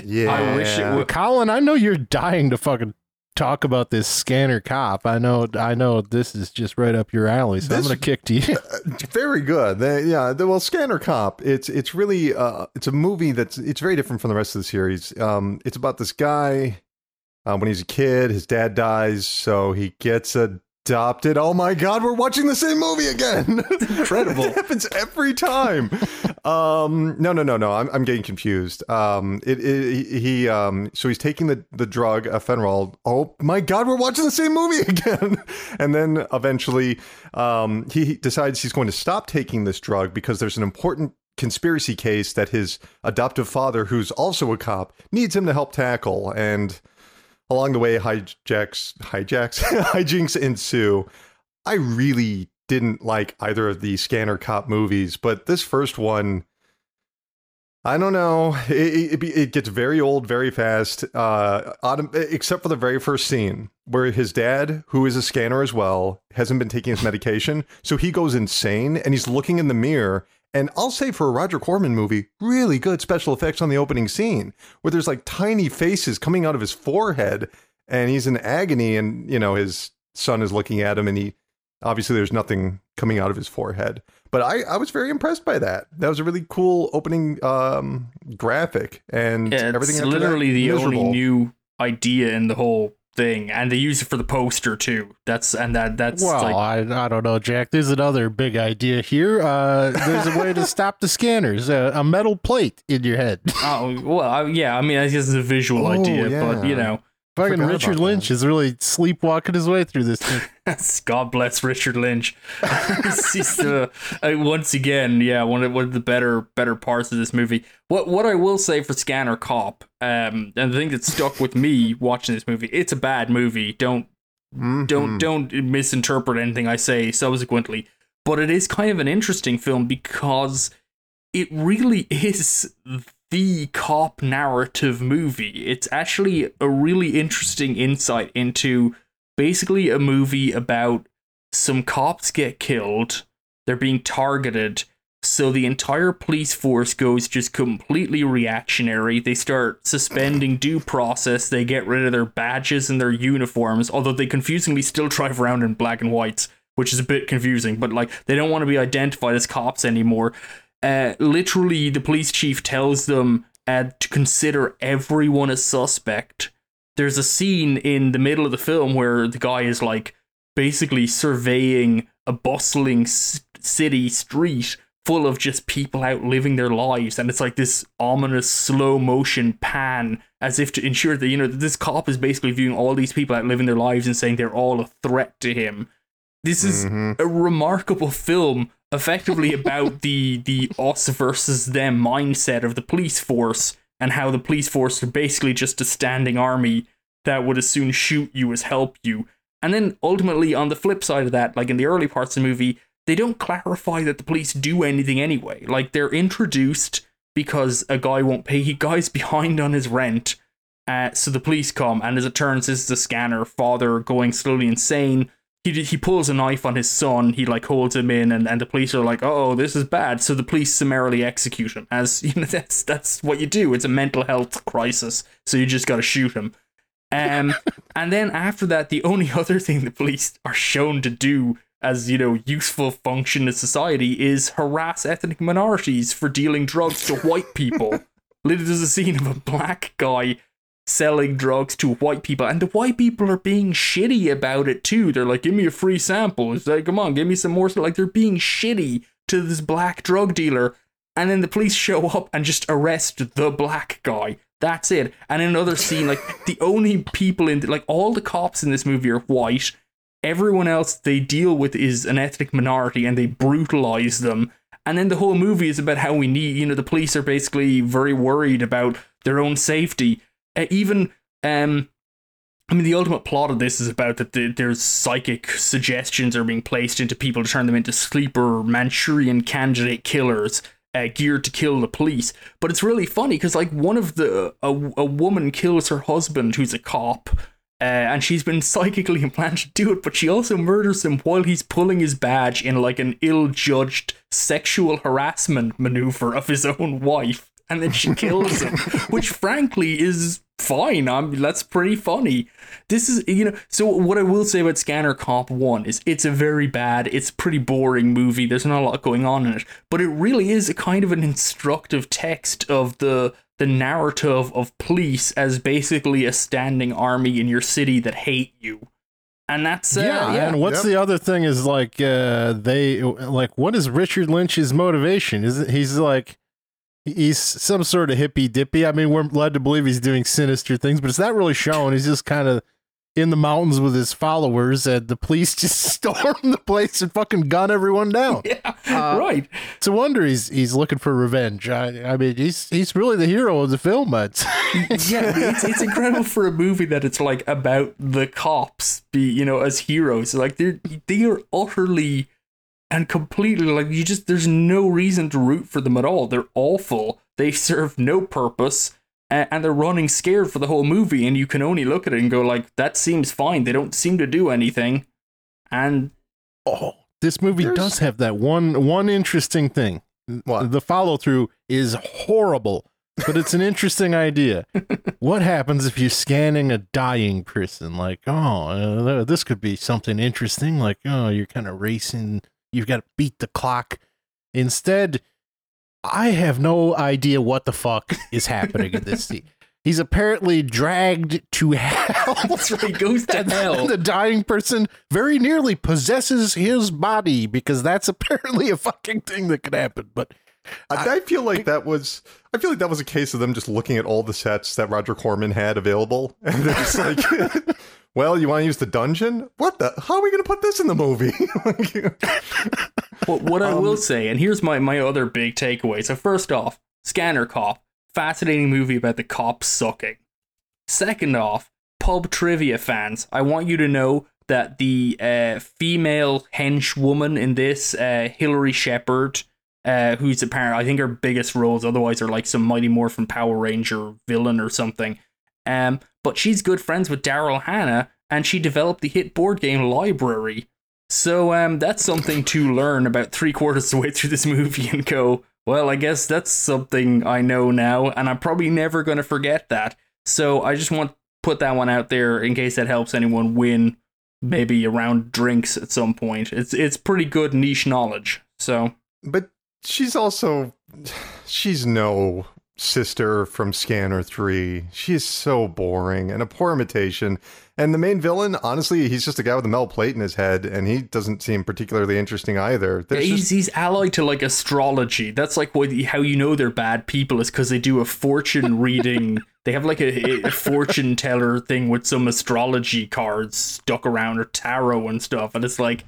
Yeah. I wish it would. Colin, I know you're dying to fucking talk about this scanner cop. I know, I know this is just right up your alley. So I'm gonna kick to you. [LAUGHS] Very good. They, yeah. The, well, Scanner Cop. It's it's really uh, it's a movie that's it's very different from the rest of the series. Um, it's about this guy. Uh, when he's a kid, his dad dies, so he gets adopted. Oh my God, we're watching the same movie again. [LAUGHS] incredible. it happens every time. Um, no, no, no, no. I'm, I'm getting confused. Um, it, it he um, so he's taking the the drug Ephemerol. Oh my God, we're watching the same movie [LAUGHS] again. and then eventually, um, he decides he's going to stop taking this drug because there's an important conspiracy case that his adoptive father, who's also a cop, needs him to help tackle. And along the way, hijacks, hijacks, [LAUGHS] hijinks ensue. I really didn't like either of the Scanner Cop movies, but this first one, I don't know. It, it, it gets very old very fast, uh, except for the very first scene where his dad, who is a scanner as well, hasn't been taking his [LAUGHS] medication. So he goes insane and he's looking in the mirror. And I'll say for a Roger Corman movie, really good special effects on the opening scene where there's like tiny faces coming out of his forehead and he's in agony and, you know, his son is looking at him and he obviously there's nothing coming out of his forehead but i i was very impressed by that that was a really cool opening um graphic and Yeah, everything it's after that, literally the only new idea in the whole thing, and they use it for the poster too. That's and that that's Well, like I, I don't know, Jack. There's another big idea here. Uh, there's a way to [LAUGHS] stop the scanners. Uh, a metal plate in your head. oh well, I, yeah. I mean, I guess it's a visual Oh, idea, but you know, Fucking Richard Lynch that. is really sleepwalking his way through this thing. [LAUGHS] God bless Richard Lynch. [LAUGHS] He's uh, uh, once again, yeah, one of one of the better better parts of this movie. What what I will say for Scanner Cop, um, and the thing that stuck with me watching this movie, it's a bad movie. Don't Mhm. don't don't misinterpret anything I say subsequently. But it is kind of an interesting film because it really is the cop narrative movie. It's actually a really interesting insight into basically a movie about some cops get killed, they're being targeted, so the entire police force goes just completely reactionary. They start suspending due process, they get rid of their badges and their uniforms, although they confusingly still drive around in black and whites, which is a bit confusing, but like they don't want to be identified as cops anymore. Uh, literally, the police chief tells them uh, to consider everyone a suspect. There's a scene in the middle of the film where the guy is like basically surveying a bustling s- city street full of just people out living their lives and it's like this ominous slow motion pan as if to ensure that you know that this cop is basically viewing all these people out living their lives and saying they're all a threat to him this is Mhm. a remarkable film effectively [LAUGHS] about the the us versus them mindset of the police force and how the police force are basically just a standing army that would as soon shoot you as help you. And then ultimately on the flip side of that like in the early parts of the movie they don't clarify that the police do anything anyway. Like they're introduced because a guy won't pay he guy's [LAUGHS] behind on his rent uh, so the police come and as it turns this is a scanner father going slowly insane he he pulls a knife on his son. He like holds him in, and, and the police are like, "Oh, this is bad." So the police summarily execute him. As [LAUGHS] you know, that's that's what you do. It's a mental health crisis, so you just got to shoot him. Um, [LAUGHS] and then after that, the only [LAUGHS] other thing the police are shown to do as you know useful function in society is harass ethnic minorities for dealing drugs to white people. Literally, there's a scene of a black guy selling drugs to white people, and the white people are being shitty about it too. They're like, "Give me a free sample." It's like, "Come on, give me some more." Like they're being shitty to this black drug dealer, and then the police show up and just arrest the black guy. That's it. And in another scene, like [LAUGHS] the only people in, the, like all the cops in this movie are white. Everyone else they deal with is an ethnic minority, and they brutalize them. And then the whole movie is about how we need, you know, the police are basically very worried about their own safety. Uh, even, um, I mean, the ultimate plot of this is about that the, there's psychic suggestions are being placed into people to turn them into sleeper Manchurian candidate killers. Uh, geared to kill the police, but it's really funny because like one of the a, a woman kills her husband who's a cop, uh, and she's been [LAUGHS] psychically implanted to do it, but she also murders him while he's pulling his badge in like an ill-judged sexual harassment maneuver of his own wife, and then she kills him, which frankly is fine. I'm that's pretty funny. This is you know. So what I will say about Scanner Cop One is it's a very bad, it's a pretty boring movie. There's not a lot going on in it, but it really is a kind of an instructive text of the the narrative of police as basically a standing army in your city that hate you. And that's uh, yeah, yeah, and what's Yep. the other thing is like uh they like what is Richard Lynch's motivation? Is it he's like he's some sort of hippy dippy. I mean, we're led to believe he's doing sinister things, but it's not really shown. He's just kind of in the mountains with his followers, and the police [LAUGHS] just storm the place and fucking gun everyone down. [LAUGHS] yeah, Uh, right. It's a wonder he's he's looking for revenge. I, I mean, he's he's really the hero of the film. I'd [LAUGHS] yeah, it's it's incredible for a movie that it's like about the cops be you know as heroes. Like they're they are utterly and completely like you just there's no reason to root for them at all. They're awful. They serve no purpose. a- And they're running scared for the whole movie, and you can only look at it and go like, "That seems fine." They don't seem to do anything, and Oh, this movie does have that one one interesting thing. What? The follow through is horrible, but it's an [LAUGHS] interesting idea. what happens if you're scanning a dying person? Like, oh, uh, this could be something interesting. Like, oh, you're kind of racing. You've got to beat the clock. Instead, I have no idea what the fuck is happening in this scene. [LAUGHS] He's apparently dragged to [LAUGHS] hell. that's right. He goes to And hell. the dying person very nearly possesses his body because that's apparently a fucking thing that could happen. But I, I feel like that was I feel like that was a case of them just looking at all the sets that Roger Corman had available, and they're just like, [LAUGHS] "Well, you want to use the dungeon? What the? How are we going to put this in the movie?" [LAUGHS] But what I will say, and here's my, my other big takeaway. So first off, Scanner Cop, fascinating movie about the cops sucking. Second off, pub trivia fans, I want you to know that the uh, female henchwoman in this, uh, Hilary Shepard, uh, who's apparently I think her biggest roles otherwise are like some Mighty Morphin Power Ranger villain or something. Um, but she's good friends with Daryl Hannah, and she developed the hit board game Liebrary. So um, that's something to learn about three quarters of the way through this movie and go, well, I guess that's something I know now, and I'm probably never going to forget that. So I just want to put that one out there in case that helps anyone win maybe around drinks at some point. It's it's pretty good niche knowledge. So but she's also [SIGHS] she's no sister from Scanner 3. She's so boring and a poor imitation. And the main villain, honestly, he's just a guy with a metal plate in his head, and he doesn't seem particularly interesting either. Yeah, he's just- he's allied to like astrology. That's like what how you know they're bad people is because they do a fortune [LAUGHS] reading. They have like a, a fortune teller thing with some astrology cards stuck around or tarot and stuff, and it's like,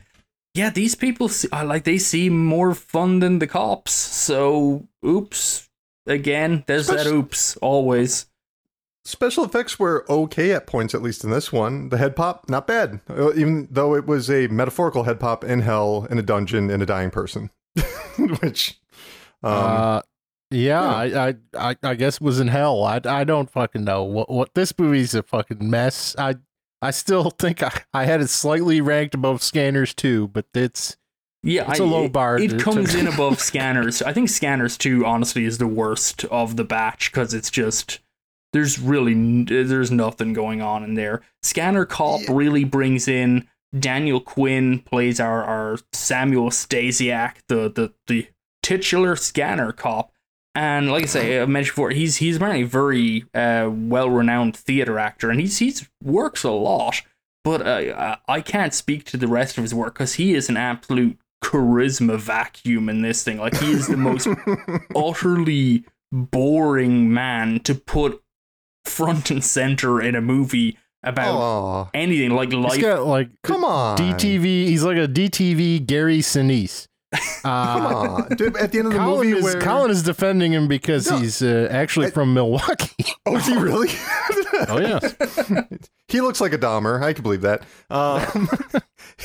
yeah, these people are uh, like they seem more fun than the cops. So, oops, again, there's that oops always. Special effects were okay at points, at least in this one. The head pop, not bad, Uh, even though it was a metaphorical head pop in hell, in a dungeon, in a dying person. [LAUGHS] Which, um, uh, yeah, yeah. I, I, I, I guess it was in hell. I, I don't fucking know what, what this movie's a fucking mess. I, I still [LAUGHS] think I, I had it slightly ranked above Scanners too, but it's Yeah, It's a I- low it- bar It to- comes in [LAUGHS] above Scanners. I think Scanners two, honestly, is the worst of the batch because it's just there's really there's nothing going on in there. Scanner Cop Yeah. really brings in Daniel Quinn plays our our Samuel Staziak, the the the titular Scanner Cop. And like I say, I mentioned before, he's he's apparently a very uh, well renowned theater actor, and he's he's works a lot. But uh, I I can't speak to the rest of his work because he is an absolute charisma vacuum in this thing. Like he is the most [LAUGHS] utterly boring man to put front and center in a movie about aw, anything like he's life. got like come on. DTV. He's like a DTV Gary Sinise. Come Uh, on. Dude, at the end of the Colin movie is where... Colin is defending him because No. he's uh, actually I- from Milwaukee. [LAUGHS] Oh, is he really? [LAUGHS] Oh, yeah. [LAUGHS] he looks like a Dahmer. I can believe that. Um,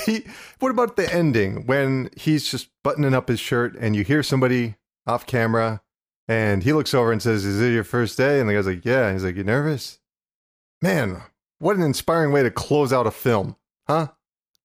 he. What about the ending when he's just buttoning up his shirt and you hear somebody off camera and he looks over and says, "Is it your first day?" And the guy's like, "Yeah." He's like, "You nervous?" Man, what an inspiring way to close out a film, huh?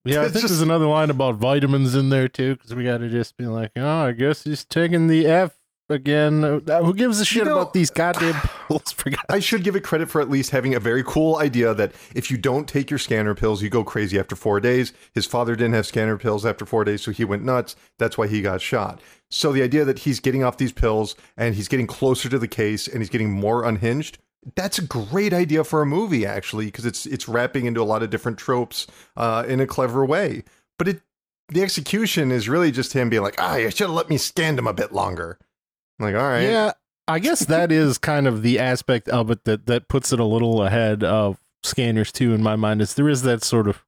Yeah, I think just- there's another line about vitamins in there too, because we got to just be like, oh, I guess he's taking the F again. Uh, Who gives a shit know- about these goddamn [SIGHS] pills? I should give it credit for at least having a very cool idea that if you don't take your scanner pills, you go crazy after four days. His father didn't have scanner pills after four days, so he went nuts. That's why he got shot. So the idea that he's getting off these pills and he's getting closer to the case and he's getting more unhinged. That's a great idea for a movie, actually, because it's it's wrapping into a lot of different tropes uh, in a clever way. But it the execution is really just him being like, ah, you should have let me stand him a bit longer. I'm like, all right, Yeah, I guess that is kind of the aspect of it that that puts it a little ahead of Scanners Two in my mind. Is there is that sort of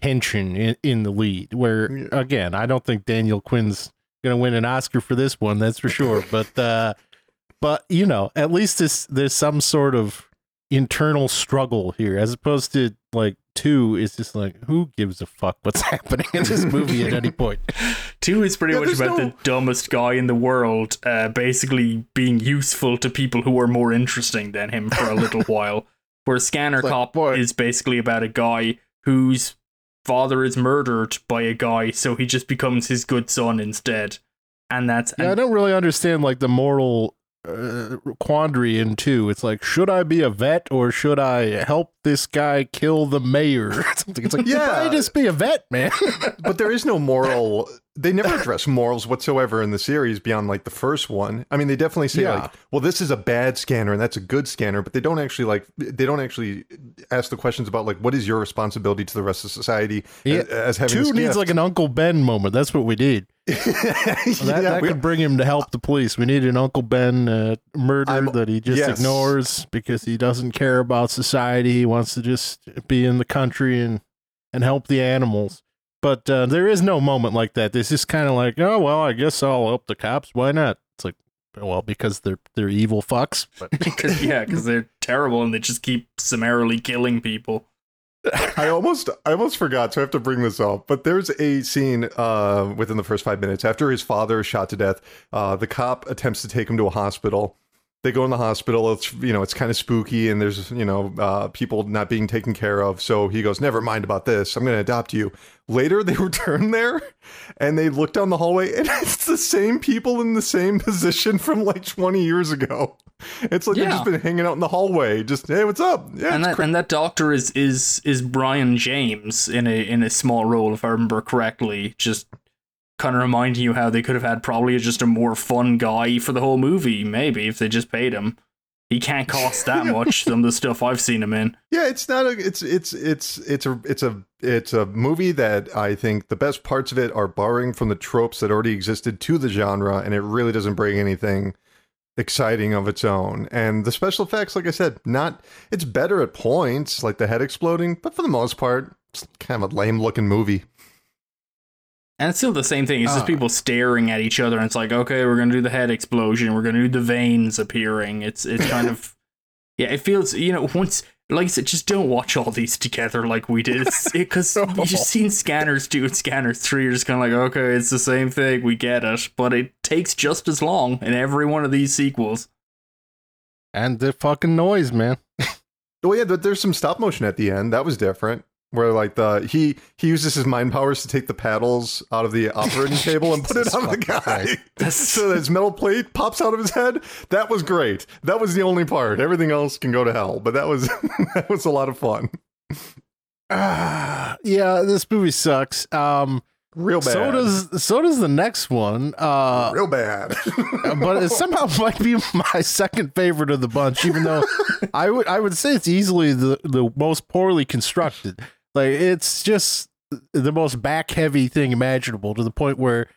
tension in, in the lead where again, I don't think Daniel Quinn's gonna win an Oscar for this one, that's for sure. but uh but you know, at least this there's some sort of internal struggle here, as opposed to like two is just like who gives a fuck what's [LAUGHS] happening in this movie at any point. [LAUGHS] Two is pretty Yeah, much about no- the dumbest guy in the world, uh, basically being useful to people who are more interesting than him for a little [LAUGHS] while. Where Scanner like, Cop boy- is basically about a guy whose father is murdered by a guy, so he just becomes his good son instead. And that's Yeah, I don't really understand like the moral uh, quandary in two. It's like, should I be a vet or should I help this guy kill the mayor? [LAUGHS] something. It's like, Yeah. probably just be a vet, man. [LAUGHS] but there is no moral they never [LAUGHS] address morals whatsoever in the series beyond like the first one i mean they definitely say Yeah. like well this is a bad scanner and that's a good scanner but they don't actually like they don't actually ask the questions about like what is your responsibility to the rest of society Yeah. as, as having Two needs like an Uncle Ben moment. That's what we need. [LAUGHS] that, That, that could bring him to help the police. We need an Uncle Ben uh, murder I'm- that he just yes. ignores because he doesn't care about society. He wants to just be in the country and and help the animals. But uh, there is no moment like that. This is kind of like, oh well, I guess I'll help the cops. Why not? It's like, well, because they're they're evil fucks. But [LAUGHS] Cause, yeah, because they're terrible and they just keep summarily killing people. [LAUGHS] I almost I almost forgot, so I have to bring this up. But there's a scene uh, within the first five minutes after his father is shot to death. Uh, the cop attempts to take him to a hospital. They go in the hospital. It's you know it's kind of spooky, and there's you know uh, people not being taken care of. So he goes, "Never mind about this. I'm going to adopt you." Later, they [LAUGHS] return there, and they look down the hallway, and [LAUGHS] it's the same people in the same position from like 20 years ago. It's like they've just been hanging out in the hallway, just hey, what's up? Yeah, and that cra- and that doctor is is is Brion James in a in a small role, if I remember correctly. Just kind of reminding you how they could have had probably just a more fun guy for the whole movie, maybe if they just paid him. He can't cost [LAUGHS] that much. Some of the stuff I've seen him in. Yeah, it's not a. It's it's it's it's a it's a it's a movie that I think the best parts of it are borrowing from the tropes that already existed to the genre, and it really doesn't bring anything exciting of its own. And the special effects, like I said, not it's better at points, like the head exploding, but for the most part, it's kind of a lame looking movie. And it's still the same thing. It's just Ah. people staring at each other, and it's like, okay, we're gonna do the head explosion. We're gonna do the veins appearing. It's it's kind of [LAUGHS] yeah. It feels you know once like I said, just don't watch all these together like we did. Because [LAUGHS] you just seen Scanners two and Scanners three. You're just kind of like, okay, it's the same thing. We get it, but it takes just as long in every one of these sequels. And the fucking noise, man. [LAUGHS] Oh yeah, but there's some stop motion at the end. That was different. Where like the he he uses his mind powers to take the paddles out of the operating [LAUGHS] table and put it on the guy. [LAUGHS] So that his metal plate pops out of his head. That was great. That was the only part. Everything else can go to hell. But that was [LAUGHS] that was a lot of fun. Ah, yeah, this movie sucks. Um, Real bad. so does so does the next one. Uh, real bad. but it somehow might be my second favorite of the bunch, even though I would I would say it's easily the the most poorly constructed. Like it's just the most back heavy thing imaginable to the point where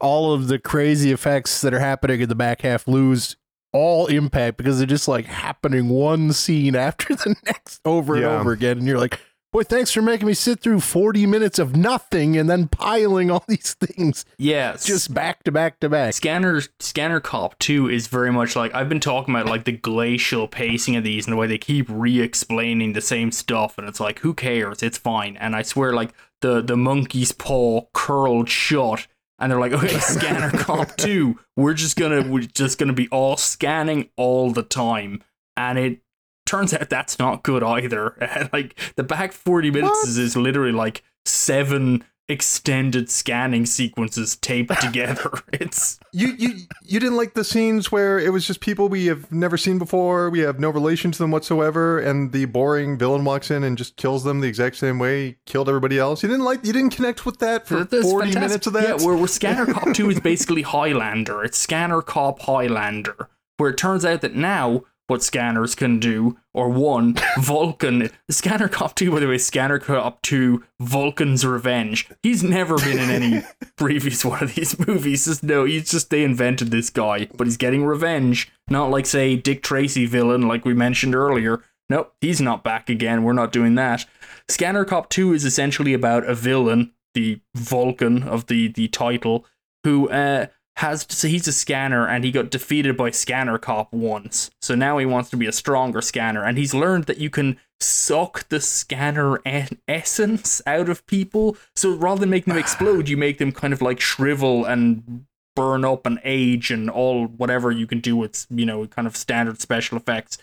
all of the crazy effects that are happening in the back half lose all impact because they're just like happening one scene [LAUGHS] after the next over and Yeah. over again and you're like boy thanks for making me sit through 40 minutes of nothing and then piling all [LAUGHS] these things. Yeah, just back to back to back. Scanner Scanner Cop 2 is very much like I've been talking about like the glacial pacing of these and the way they keep re-explaining the same stuff and it's like who cares? It's fine. And I swear like the the monkey's paw curled shut and they're like [LAUGHS] okay Scanner Cop 2 we're just gonna we're just gonna be all scanning all the time. And it turns out that's not good either [LAUGHS] like the back 40 minutes is, is literally like seven extended scanning sequences taped [LAUGHS] together [LAUGHS] it's you you you didn't like the scenes where it was just people we have never seen before. We have no relation to them whatsoever, and the boring villain walks in and just kills them the exact same way he killed everybody else. You didn't like you didn't connect with that for that's forty fantastic. minutes of that. Yeah, where, where Scanner Cop 2 is basically Highlander. It's Scanner Cop Highlander. Where it turns out that now what scanners can do, or one, [LAUGHS] Volkin. Scanner Cop 2, by the way, Scanner Cop 2, Volkin's Revenge. He's never been in any [LAUGHS] previous one of these movies. Just no, he's just they invented this guy, but he's getting revenge. Not like say Dick Tracy villain like we mentioned earlier. Nope, he's not back again. We're not doing that. Scanner Cop 2 is essentially about a villain, the Volkin of the the title, who uh has so he's a scanner and he got defeated by Scanner Cop once. So now he wants to be a stronger scanner and he's learned that you can suck the scanner e- essence out of people. So rather than making them explode, you make them kind of like shrivel and burn up and age and all whatever you can do with you know kind of standard special effects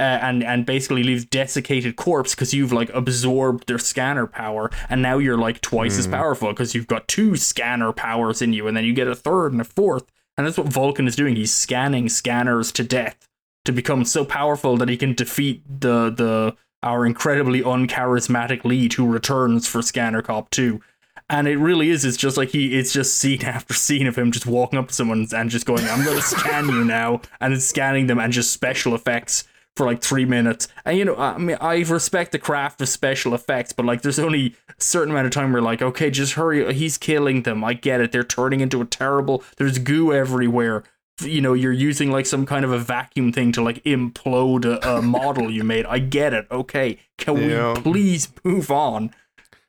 uh, and and basically leaves desiccated corpse because you've like absorbed their scanner power and now you're like twice as powerful because you've got two scanner powers in you and then you get a third and a fourth and that's what Volkin is doing. He's scanning scanners to death to become so powerful that he can defeat the the our incredibly uncharismatic lead who returns for Scanner Cop 2 and it really is it's just like he it's just scene [LAUGHS] after scene of him just walking up to someone and just going i'm gonna scan you [LAUGHS] now and then scanning them and just special effects for like three minutes. And you know i mean i respect the craft of special effects but like there's only a certain amount of time where like okay just hurry he's killing them. I get it. They're turning into a terrible there's goo everywhere. You know you're using like some kind of a vacuum thing to like implode a, a [LAUGHS] model you made. I get it. Okay. Can Yeah. we please move on?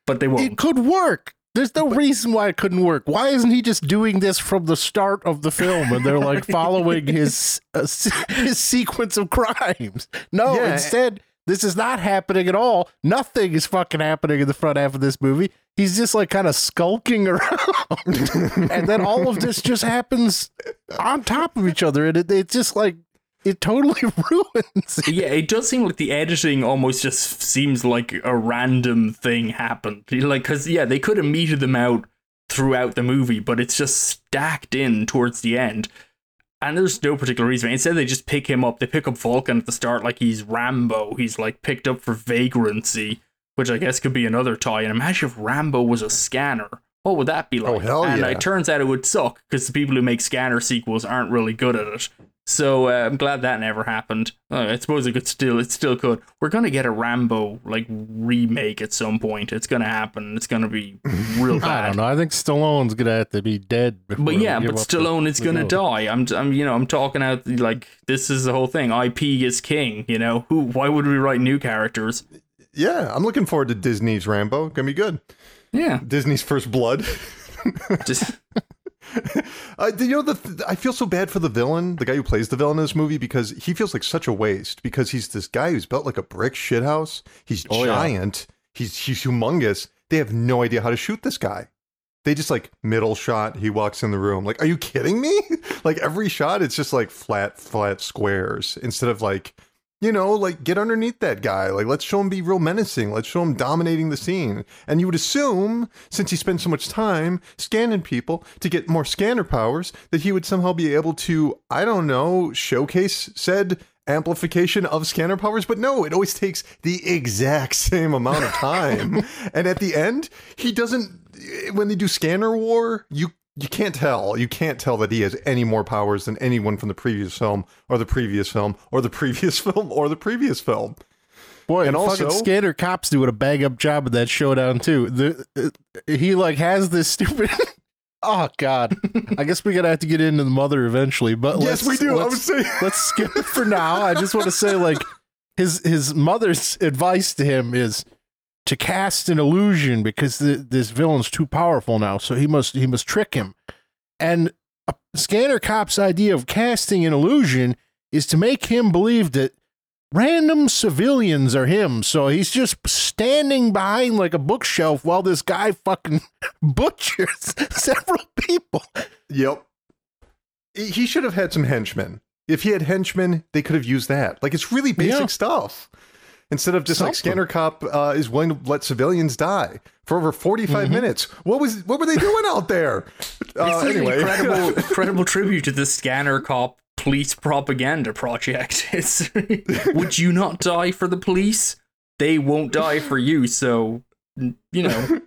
But they won't. It could work. There's no reason why it couldn't work. Why isn't he just doing this from the start of the film and they're like [LAUGHS] following his uh, his sequence of crimes? No, Yeah. instead this is not happening at all. Nothing is fucking happening in the front half of this movie. He's just like kind of skulking [LAUGHS] around. and then all of this just happens on top of each other and it, it's just like it totally [LAUGHS] ruins it. yeah, it does seem like the editing almost just seems like a random thing happened. [LAUGHS] Like, because, yeah, they could have meted them out throughout the movie, but it's just stacked in towards the end. And there's no particular reason. Instead, they just pick him up. They pick up Volkin at the start like he's Rambo. He's like picked up for vagrancy, which I guess could be another tie. And imagine if Rambo was a scanner. what would that be oh, like? Oh, hell and yeah. it turns out it would suck because the people who make Scanner sequels aren't really good at it. So uh, I'm glad that never happened. Uh, I suppose it could still, it still could. We're gonna get a Rambo like remake at some point. It's gonna happen. It's gonna be real bad. [LAUGHS] I don't know. I think Stallone's gonna have to be dead. before But yeah, but up the- Stallone is gonna die. I'm, I'm, you know, I'm talking out like this is the whole thing. IP is king. You know, who? Why would we write new characters? Yeah, I'm looking forward to Disney's Rambo. Gonna be good. Yeah, Disney's First Blood. [LAUGHS] just [LAUGHS] Uh, you know, the I feel so bad for the villain, the guy who plays the villain in this movie, because he feels like such a waste. Because he's this guy who's built like a brick shithouse. He's Oh, yeah. giant. He's he's humongous. They have no idea how to shoot this guy. They just like middle shot. He walks in the room. Like, are you kidding me? [LAUGHS] like every shot, it's just like flat, flat squares instead of like, you know, like get underneath that guy. Like, let's show him be real menacing. Let's show him dominating the scene. And you would assume, since he spent so much time scanning people to get more scanner powers, that he would somehow be able to, I don't know, showcase said amplification of scanner powers. But no, it always takes the exact same amount of time. [LAUGHS] and at the end, he doesn't. When they do scanner war, you you can't tell. You can't tell that he has any more powers than anyone from the previous film, or the previous film, or the [LAUGHS] previous film, or the previous film. Boy, And also- fucking Scanner cops doing a bang up job of that showdown too. The uh, he like has this stupid. [LAUGHS] oh God, I guess we're gonna have to get into the mother eventually. But yes, let's- we do. I would say. let's skip it for now. I just want to say like his his mother's advice to him is to cast an illusion because the, this villain's too powerful now. So he must he must trick him. And a Scanner Cop's idea of casting an illusion is to make him believe that random civilians are him. So he's just standing behind like a bookshelf while this guy fucking [LAUGHS] butchers [LAUGHS] several people. Yep. He should have had some henchmen. If he had henchmen, they could have used that. Like it's really basic Yeah. stuff. Instead of just like. Scanner Cop uh, is willing to let civilians die for over 45 Mm-hmm. minutes. What was what were they doing out there? [LAUGHS] Uh, it's an anyway, incredible, [LAUGHS] incredible tribute to the Scanner Cop police propaganda project. [LAUGHS] It's would you not die for the police? They won't die for you. So you know,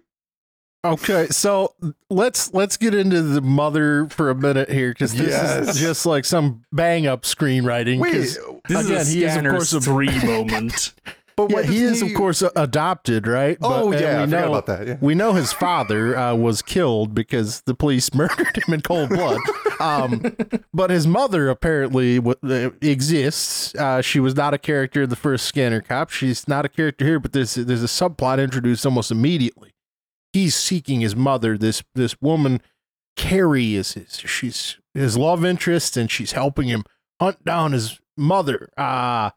Okay, so let's let's get into the mother for a minute here because this Yes. is just like some bang up screenwriting. wait, this Again, is a he is, of course, a- three moment. [LAUGHS] but yeah, he is of course a- adopted, right? Oh and yeah, we forgot know about that. Yeah. we know his father uh, was killed because the police [LAUGHS] murdered him in cold blood. Um, but his mother apparently w- uh, exists. Uh, she was not a character in the first Scanner Cop. She's not a character here, but there's there's a subplot introduced almost immediately. He's seeking his mother. This this woman, Carrie, is his she's his love interest, and she's helping him hunt down his mother. Uh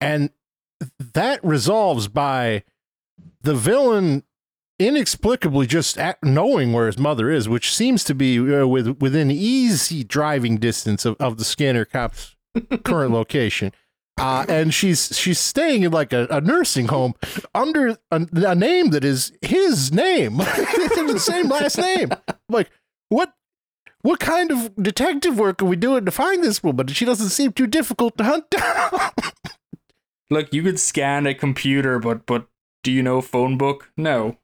and that resolves by the villain inexplicably just knowing where his mother is, which seems to be uh, with, within easy driving distance of, of the scanner cop's [LAUGHS] current location. Uh, and she's she's staying in like a, a nursing home under a, a name that is his name, [LAUGHS] the same last name. Like what? What kind of detective work are we doing to find this woman? She doesn't seem too difficult to hunt down. [LAUGHS] Look, you could scan a computer, but but do you know phone book? No.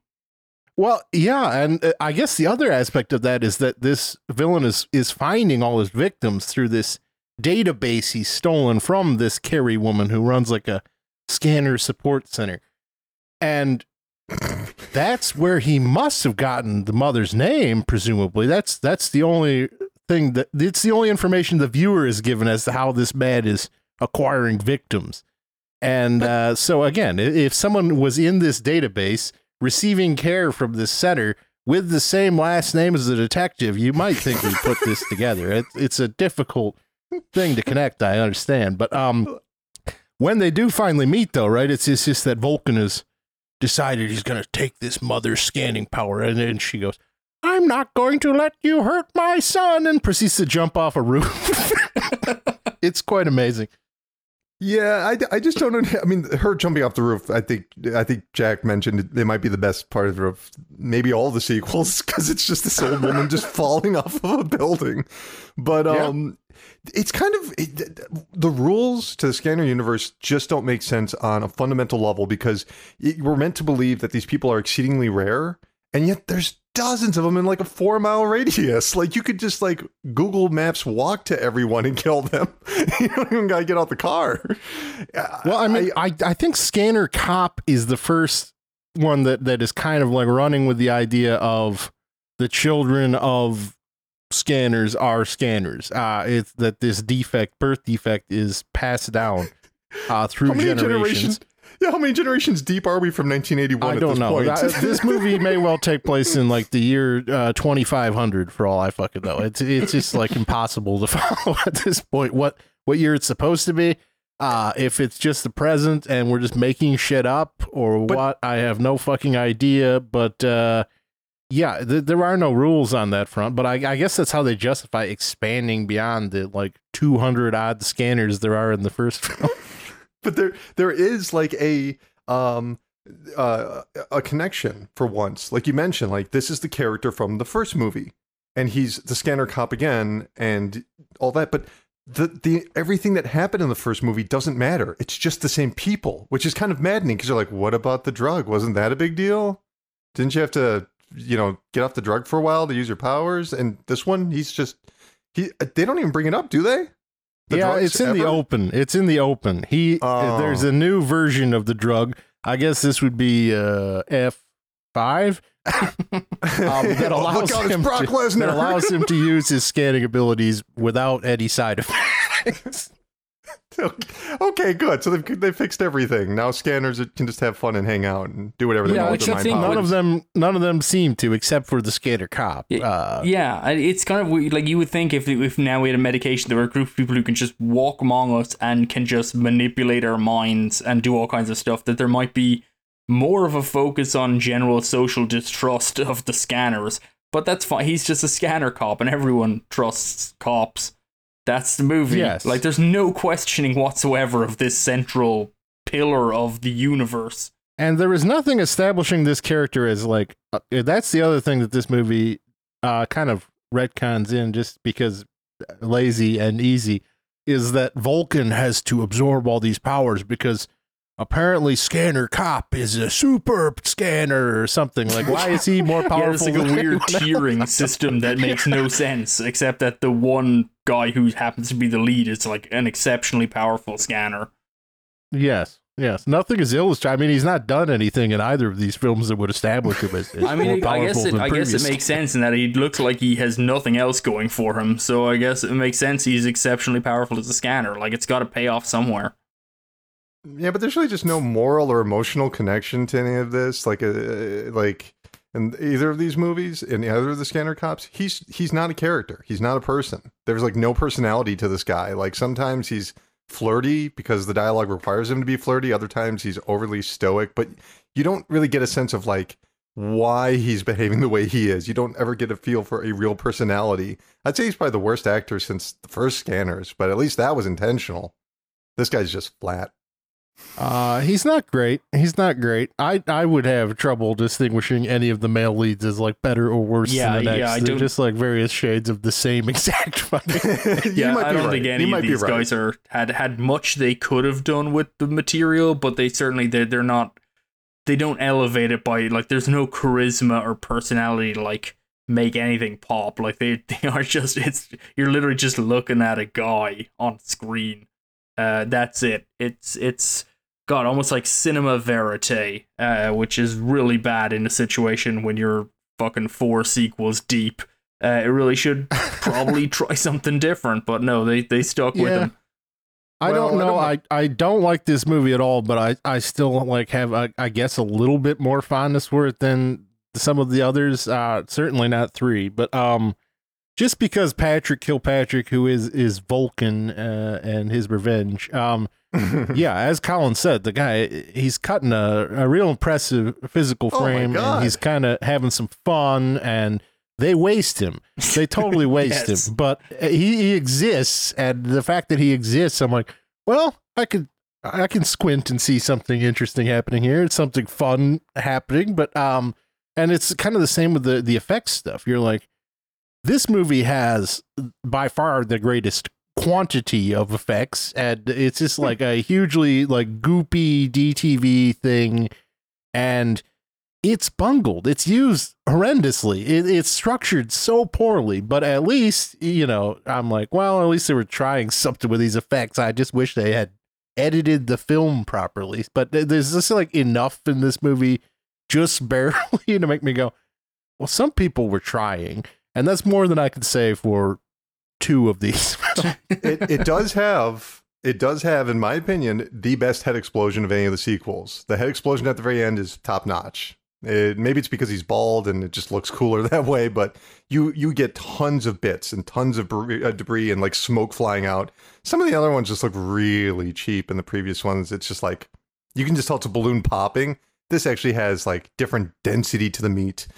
Well, yeah, and uh, I guess the other aspect of that is that this villain is is finding all his victims through this database he's stolen from this Carrie woman who runs like a scanner support center. And [LAUGHS] that's where he must have gotten the mother's name presumably. That's that's the only thing that it's the only information the viewer is given as to how this man is acquiring victims. And uh, so again, if someone was in this database receiving care from this center with the same last name as the detective, you might think we put this [LAUGHS] together. It, it's a difficult thing to connect. I understand, but um, when they do finally meet, though, right? It's, it's just that Volkin has decided he's going to take this mother's scanning power, and then she goes, "I'm not going to let you hurt my son," and proceeds to jump off a roof. [LAUGHS] it's quite amazing. Yeah, I, I just don't know. I mean, her jumping off the roof. I think I think Jack mentioned it, it might be the best part of. Maybe all the sequels because it's just this old woman just [LAUGHS] falling off of a building. But Yeah. um, it's kind of it, the rules to the Scanner universe just don't make sense on a fundamental level because it, we're meant to believe that these people are exceedingly rare and yet there's dozens of them in like a four mile radius. Like you could just like Google Maps walk to everyone and kill them. [LAUGHS] you don't even gotta get out the car. Uh, well, I mean, I, I think Scanner Cop is the first one that, that is kind of like running with the idea of the children of scanners are scanners. Uh, it's that this defect, birth defect, is passed down uh, [LAUGHS] through generations. generations? Yeah, how many generations deep are we from 1981 I don't this know. point? This movie may well take place in like the year uh, 2500 for all I fucking know. It's it's just like impossible to [LAUGHS] follow at this point what what year it's supposed to be. Uh, if it's just the present and we're just making shit up or But- what, I have no fucking idea. But uh, yeah, th- there are no rules on that front. But I, I guess that's how they justify expanding beyond the like 200 odd scanners there are in the first [LAUGHS] film. but there there is like a um uh, a connection for once like you mentioned like this is the character from the first movie and he's the scanner cop again and all that but the the everything that happened in the first movie doesn't matter it's just the same people which is kind of maddening because you're like what about the drug wasn't that a big deal didn't you have to you know get off the drug for a while to use your powers and this one he's just he they don't even bring it up do they The yeah, it's in the open. It's in the open. He Oh. there's a new version of the drug. I guess this would be uh, F five. [LAUGHS] Um, that [LAUGHS] Oh, allows it's him to, that allows him to use his scanning abilities without any side effects. [LAUGHS] [LAUGHS] okay, good. So they've they fixed everything. Now scanners can just have fun and hang out and do whatever they Yeah, want which I think none of them, none of them seem to, except for the scanner cop. Yeah, Uh, yeah, it's kind of weird. Like you would think if if now we had a medication, there were a group of people who can just walk among us and can just manipulate our minds and do all kinds of stuff. That there might be more of a focus on general social distrust of the scanners. But that's fine. He's just a scanner cop, and everyone trusts cops. That's the movie. Yes. Like there's no questioning whatsoever of this central pillar of the universe. and there is nothing establishing this character as like. Uh, that's the other thing that this movie uh, kind of retcons in, just because lazy and easy, is that Volkin has to absorb all these powers because apparently Scanner Cop is a super scanner or something. Like, why is he [LAUGHS] more powerful? Yeah, it's like a weird tiering system that makes no [LAUGHS] sense, except that the one guy who happens to be the lead is like an exceptionally powerful scanner. Yes, yes. Nothing is illustrated. I mean, he's not done anything in either of these films that would establish him as, as [LAUGHS] I more mean, I powerful guess it, than I guess it makes sense in that he looks like he has nothing else going for him. So I guess it makes sense he's exceptionally powerful as a scanner. Like it's got to pay off somewhere. Yeah, but there's really just no moral or emotional connection to any of this. Like, uh, like in either of these movies, in either of the Scanner Cops, he's he's not a character. He's not a person. There's like no personality to this guy. Like sometimes he's flirty because the dialogue requires him to be flirty. Other times he's overly stoic, but you don't really get a sense of like why he's behaving the way he is. You don't ever get a feel for a real personality. I'd say he's probably the worst actor since the first Scanners, but at least that was intentional. This guy's just flat. Uh, he's not great. He's not great. I I would have trouble distinguishing any of the male leads as like better or worse Yeah, than the next. yeah, I They're don't- just like various shades of the same [LAUGHS] exact fucking. [LAUGHS] You yeah, might I be don't right. think any You of might be these right. guys are had had much they could have done with the material, but they certainly they're, they're not they don't elevate it by like there's no charisma or personality to like make anything pop. Like they [LAUGHS] they are just it's you're literally just looking at a guy on screen. Uh, that's it. It's it's God almost like cinema verite, uh, which is really bad in a situation when you're fucking four sequels deep. Uh, it really should [LAUGHS] probably try something different, but no, they they stuck with Yeah. him. I Well, don't I know. don't I, I don't like this movie at all, but I, I still like have I, I guess a little bit more fondness for it than some of the others. Uh, certainly not three, but um, just because Patrick Kilpatrick, who is is Volkin, uh, and his revenge, um, [LAUGHS] yeah, as Colin said, the guy he's cutting a, a real impressive physical Oh frame, God. and he's kind of having some fun, and they waste him. They totally [LAUGHS] waste Yes. him, but he, he exists, and the fact that he exists, I'm like, well, I could. I can squint and see something interesting happening here. It's something fun happening, but um, and it's kind of the same with the the effects stuff. You're like, this movie has by far the greatest quantity of effects and it's just hmm. like a hugely like goopy DTV thing and it's bungled. It's used horrendously. It, it's structured so poorly, but at least, you know, I'm like, well, at least they were trying something with these effects. I just wish they had edited the film properly. But there's just like enough in this movie, just [LAUGHS] barely, to make me go, well, some people were trying. And that's more than I could say for two of these. [LAUGHS] it, it does have it does have, in my opinion, the best head explosion of any of the sequels. The head explosion at the very end is top notch. It, maybe it's because he's bald and it just looks cooler [LAUGHS] that way, but you you get tons of bits and tons of uh, debris and like smoke flying out. Some of the other ones just look really cheap. In the previous ones, it's just like you can just tell it's a balloon popping. This actually has like different density to the meat,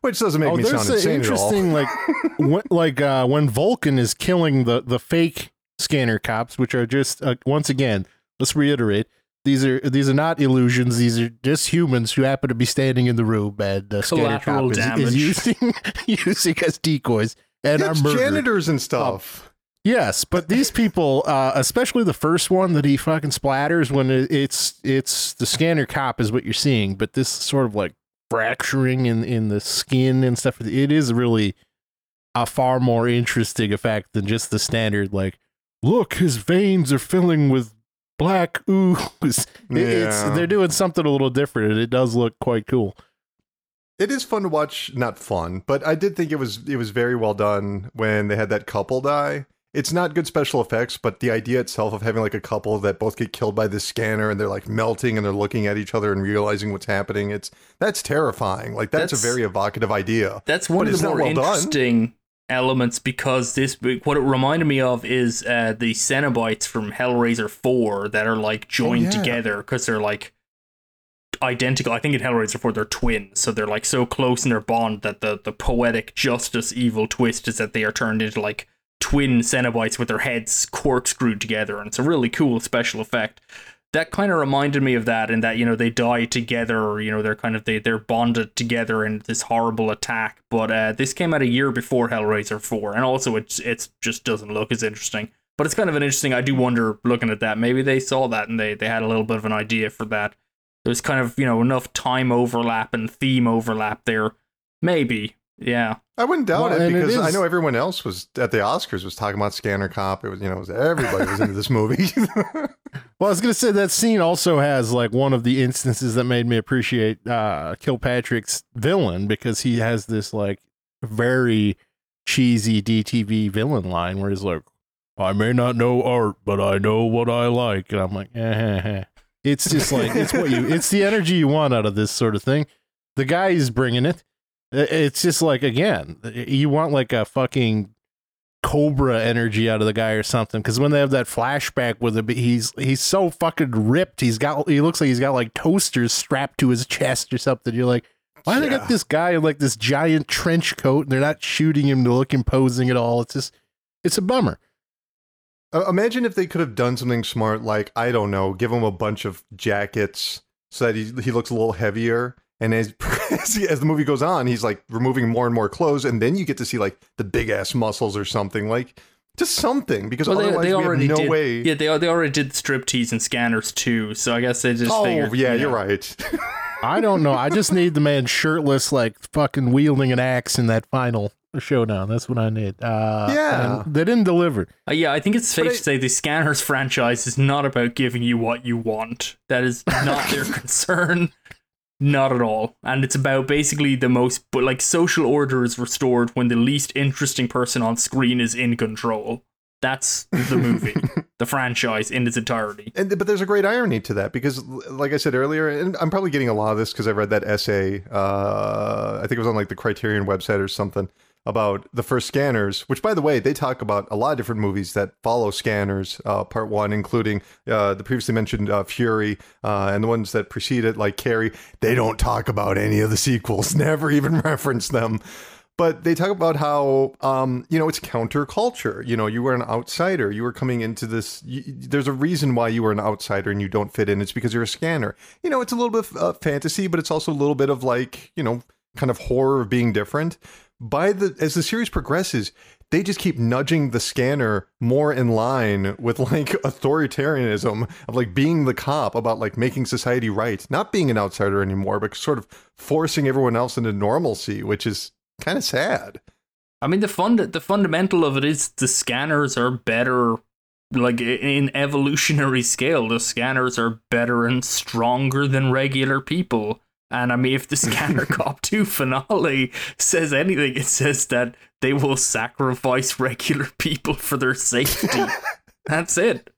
which doesn't make oh, me there's sound an insane at all. interesting like [LAUGHS] when, like uh, when Volkin is killing the the fake scanner cops, which are just uh, once again, let's reiterate, these are these are not illusions. These are just humans who happen to be standing in the room, and uh, scanner Collateral cop is, damage. is using [LAUGHS] using as decoys and Yeah, are it's murdered. janitors and stuff. Yes, but these people, uh, especially the first one that he fucking splatters when it, it's it's the scanner cop is what you're seeing, but this sort of like fracturing in in the skin and stuff. It is really a far more interesting effect than just the standard like, look, his veins are filling with black ooze. [LAUGHS] It- It's they're doing something a little different, and it does look quite cool. It is fun to watch, not fun, but I did think it was it was very well done when they had that couple die. It's not good special effects, but the idea itself of having like a couple that both get killed by the scanner and they're like melting and they're looking at each other and realizing what's happening. It's that's terrifying. Like that's, That's- a very evocative idea. That's one But of the more well done. interesting elements because this what it reminded me of is uh, the Cenobites from Hellraiser 4 that are like joined yeah. together because they're like identical. I think in Hellraiser 4 they're twins, so they're like so close in their bond that the the poetic justice evil twist is that they are turned into like twin Cenobites with their heads corkscrewed together, and it's a really cool special effect. That kind of reminded me of that, in that you know they die together, or you know they're kind of they they're bonded together in this horrible attack. But uh, this came out a year before Hellraiser four, and also it's it's just doesn't look as interesting. But it's kind of an interesting. I do wonder looking at that. Maybe they saw that and they they had a little bit of an idea for that. There's kind of you know enough time overlap and theme overlap there. Maybe, yeah. I wouldn't doubt Well, it and it because I know everyone else was at the Oscars was talking about Scanner Cop. It was you know it was, everybody was into this movie. [LAUGHS] Well, I was gonna say that scene also has like one of the instances that made me appreciate uh Kilpatrick's villain because he has this like very cheesy DTV villain line where he's like, "I may not know art, but I know what I like," and I'm like, eh, eh, eh. "It's just like it's what you, it's the energy you want out of this sort of thing." The guy is bringing it. It's just like again, you want like a fucking cobra energy out of the guy or something because when they have that flashback with him he's he's so fucking ripped he's got he looks like he's got like toasters strapped to his chest or something you're like why they Yeah. got this guy in like this giant trench coat and they're not shooting him to look imposing at all it's just it's a bummer Uh, Imagine if they could have done something smart, like I don't know, give him a bunch of jackets so that he he looks a little heavier. And as [LAUGHS] [LAUGHS] as, he- as the movie goes on, he's like removing more and more clothes, and then you get to see like the big ass muscles or something, like just something. Because Well, they, otherwise, they we already have no did. way. Yeah, they they already did striptease and scanners too. So I guess they just. oh figured, yeah, you you're know. right. i don't know i just need the man shirtless like fucking wielding an axe in that final showdown that's what i need uh Yeah. and they didn't deliver Uh, yeah, I think it's safe But to I- say the Scanners franchise is not about giving you what you want. That is not their [LAUGHS] concern. Not at all. And it's about basically the most, but like social order is restored when the least interesting person on screen is in control. That's the movie, [LAUGHS] the franchise in its entirety. And but there's a great irony to that because, like I said earlier, and I'm probably getting a lot of this because I read that essay. Uh, I think it was on like the Criterion website or something about the first scanners. Which, by the way, they talk about a lot of different movies that follow scanners. Uh, part one, including uh, the previously mentioned uh, Fury uh, and the ones that preceded, like Carrie. They don't talk about any of the sequels. [LAUGHS] Never even reference them but they talk about how um, you know it's counterculture you know you were an outsider you were coming into this you, there's a reason why you were an outsider and you don't fit in it's because you're a scanner you know it's a little bit of uh, fantasy but it's also a little bit of like you know kind of horror of being different. By the as the series progresses, they just keep nudging the scanner more in line with like [LAUGHS] authoritarianism of like being the cop about like making society right, not being an outsider anymore, but sort of forcing everyone else into normalcy, which is kind of sad. I mean, the fund the fundamental of it is the scanners are better. Like in evolutionary scale, the scanners are better and stronger than regular people. And I mean, if the [LAUGHS] Scanner Cop [LAUGHS] 2 finale says anything, it says that they will sacrifice regular people for their safety. [LAUGHS] That's it.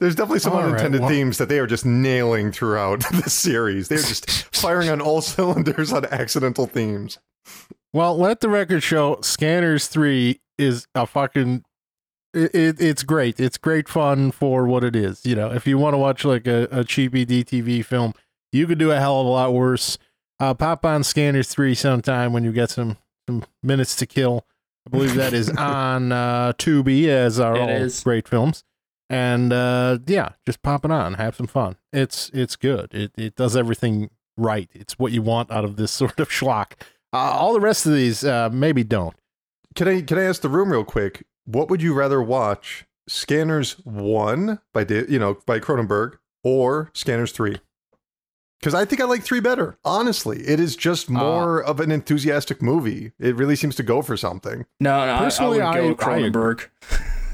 There's definitely some All right, unintended well- themes that they are just nailing throughout the series. They're just firing on all cylinders on accidental themes. Well, let the record show Scanners 3 is a fucking it, it, it's great. It's great fun for what it is. You know, if you want to watch like a, a cheapy DTV film, you could do a hell of a lot worse. Uh, pop on Scanners 3 sometime when you get some, some minutes to kill. I believe that is [LAUGHS] on uh, Tubi, as are It all is. great films. And uh, yeah, just pop it on, have some fun. It's it's good. It it does everything right. It's what you want out of this [LAUGHS] sort of schlock. Uh, all the rest of these uh, maybe don't. Can I can I ask the room real quick? What would you rather watch? Scanners One by Da- you know by Cronenberg or Scanners Three? Because I think I like three better. Honestly, it is just more of an enthusiastic movie. It really seems to go for something. No, no, Personally, I, I would go I- I. Cronenberg.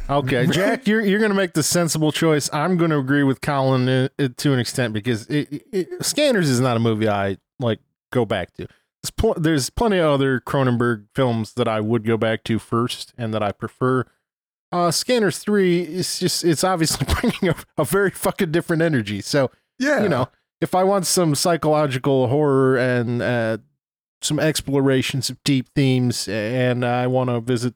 Okay, [LAUGHS] Jack, you're you're gonna make the sensible choice. I'm gonna agree with Colin uh, uh, to an extent because it, it, it- Scanners is not a movie I like go back to. There's, pl- there's plenty of other Cronenberg films that I would go back to first and that I prefer. Uh, Scanners three is just it's obviously [LAUGHS] bringing a, a very fucking different energy. So Yeah, you know, if I want some psychological horror and uh, some explorations of deep themes, and I want to visit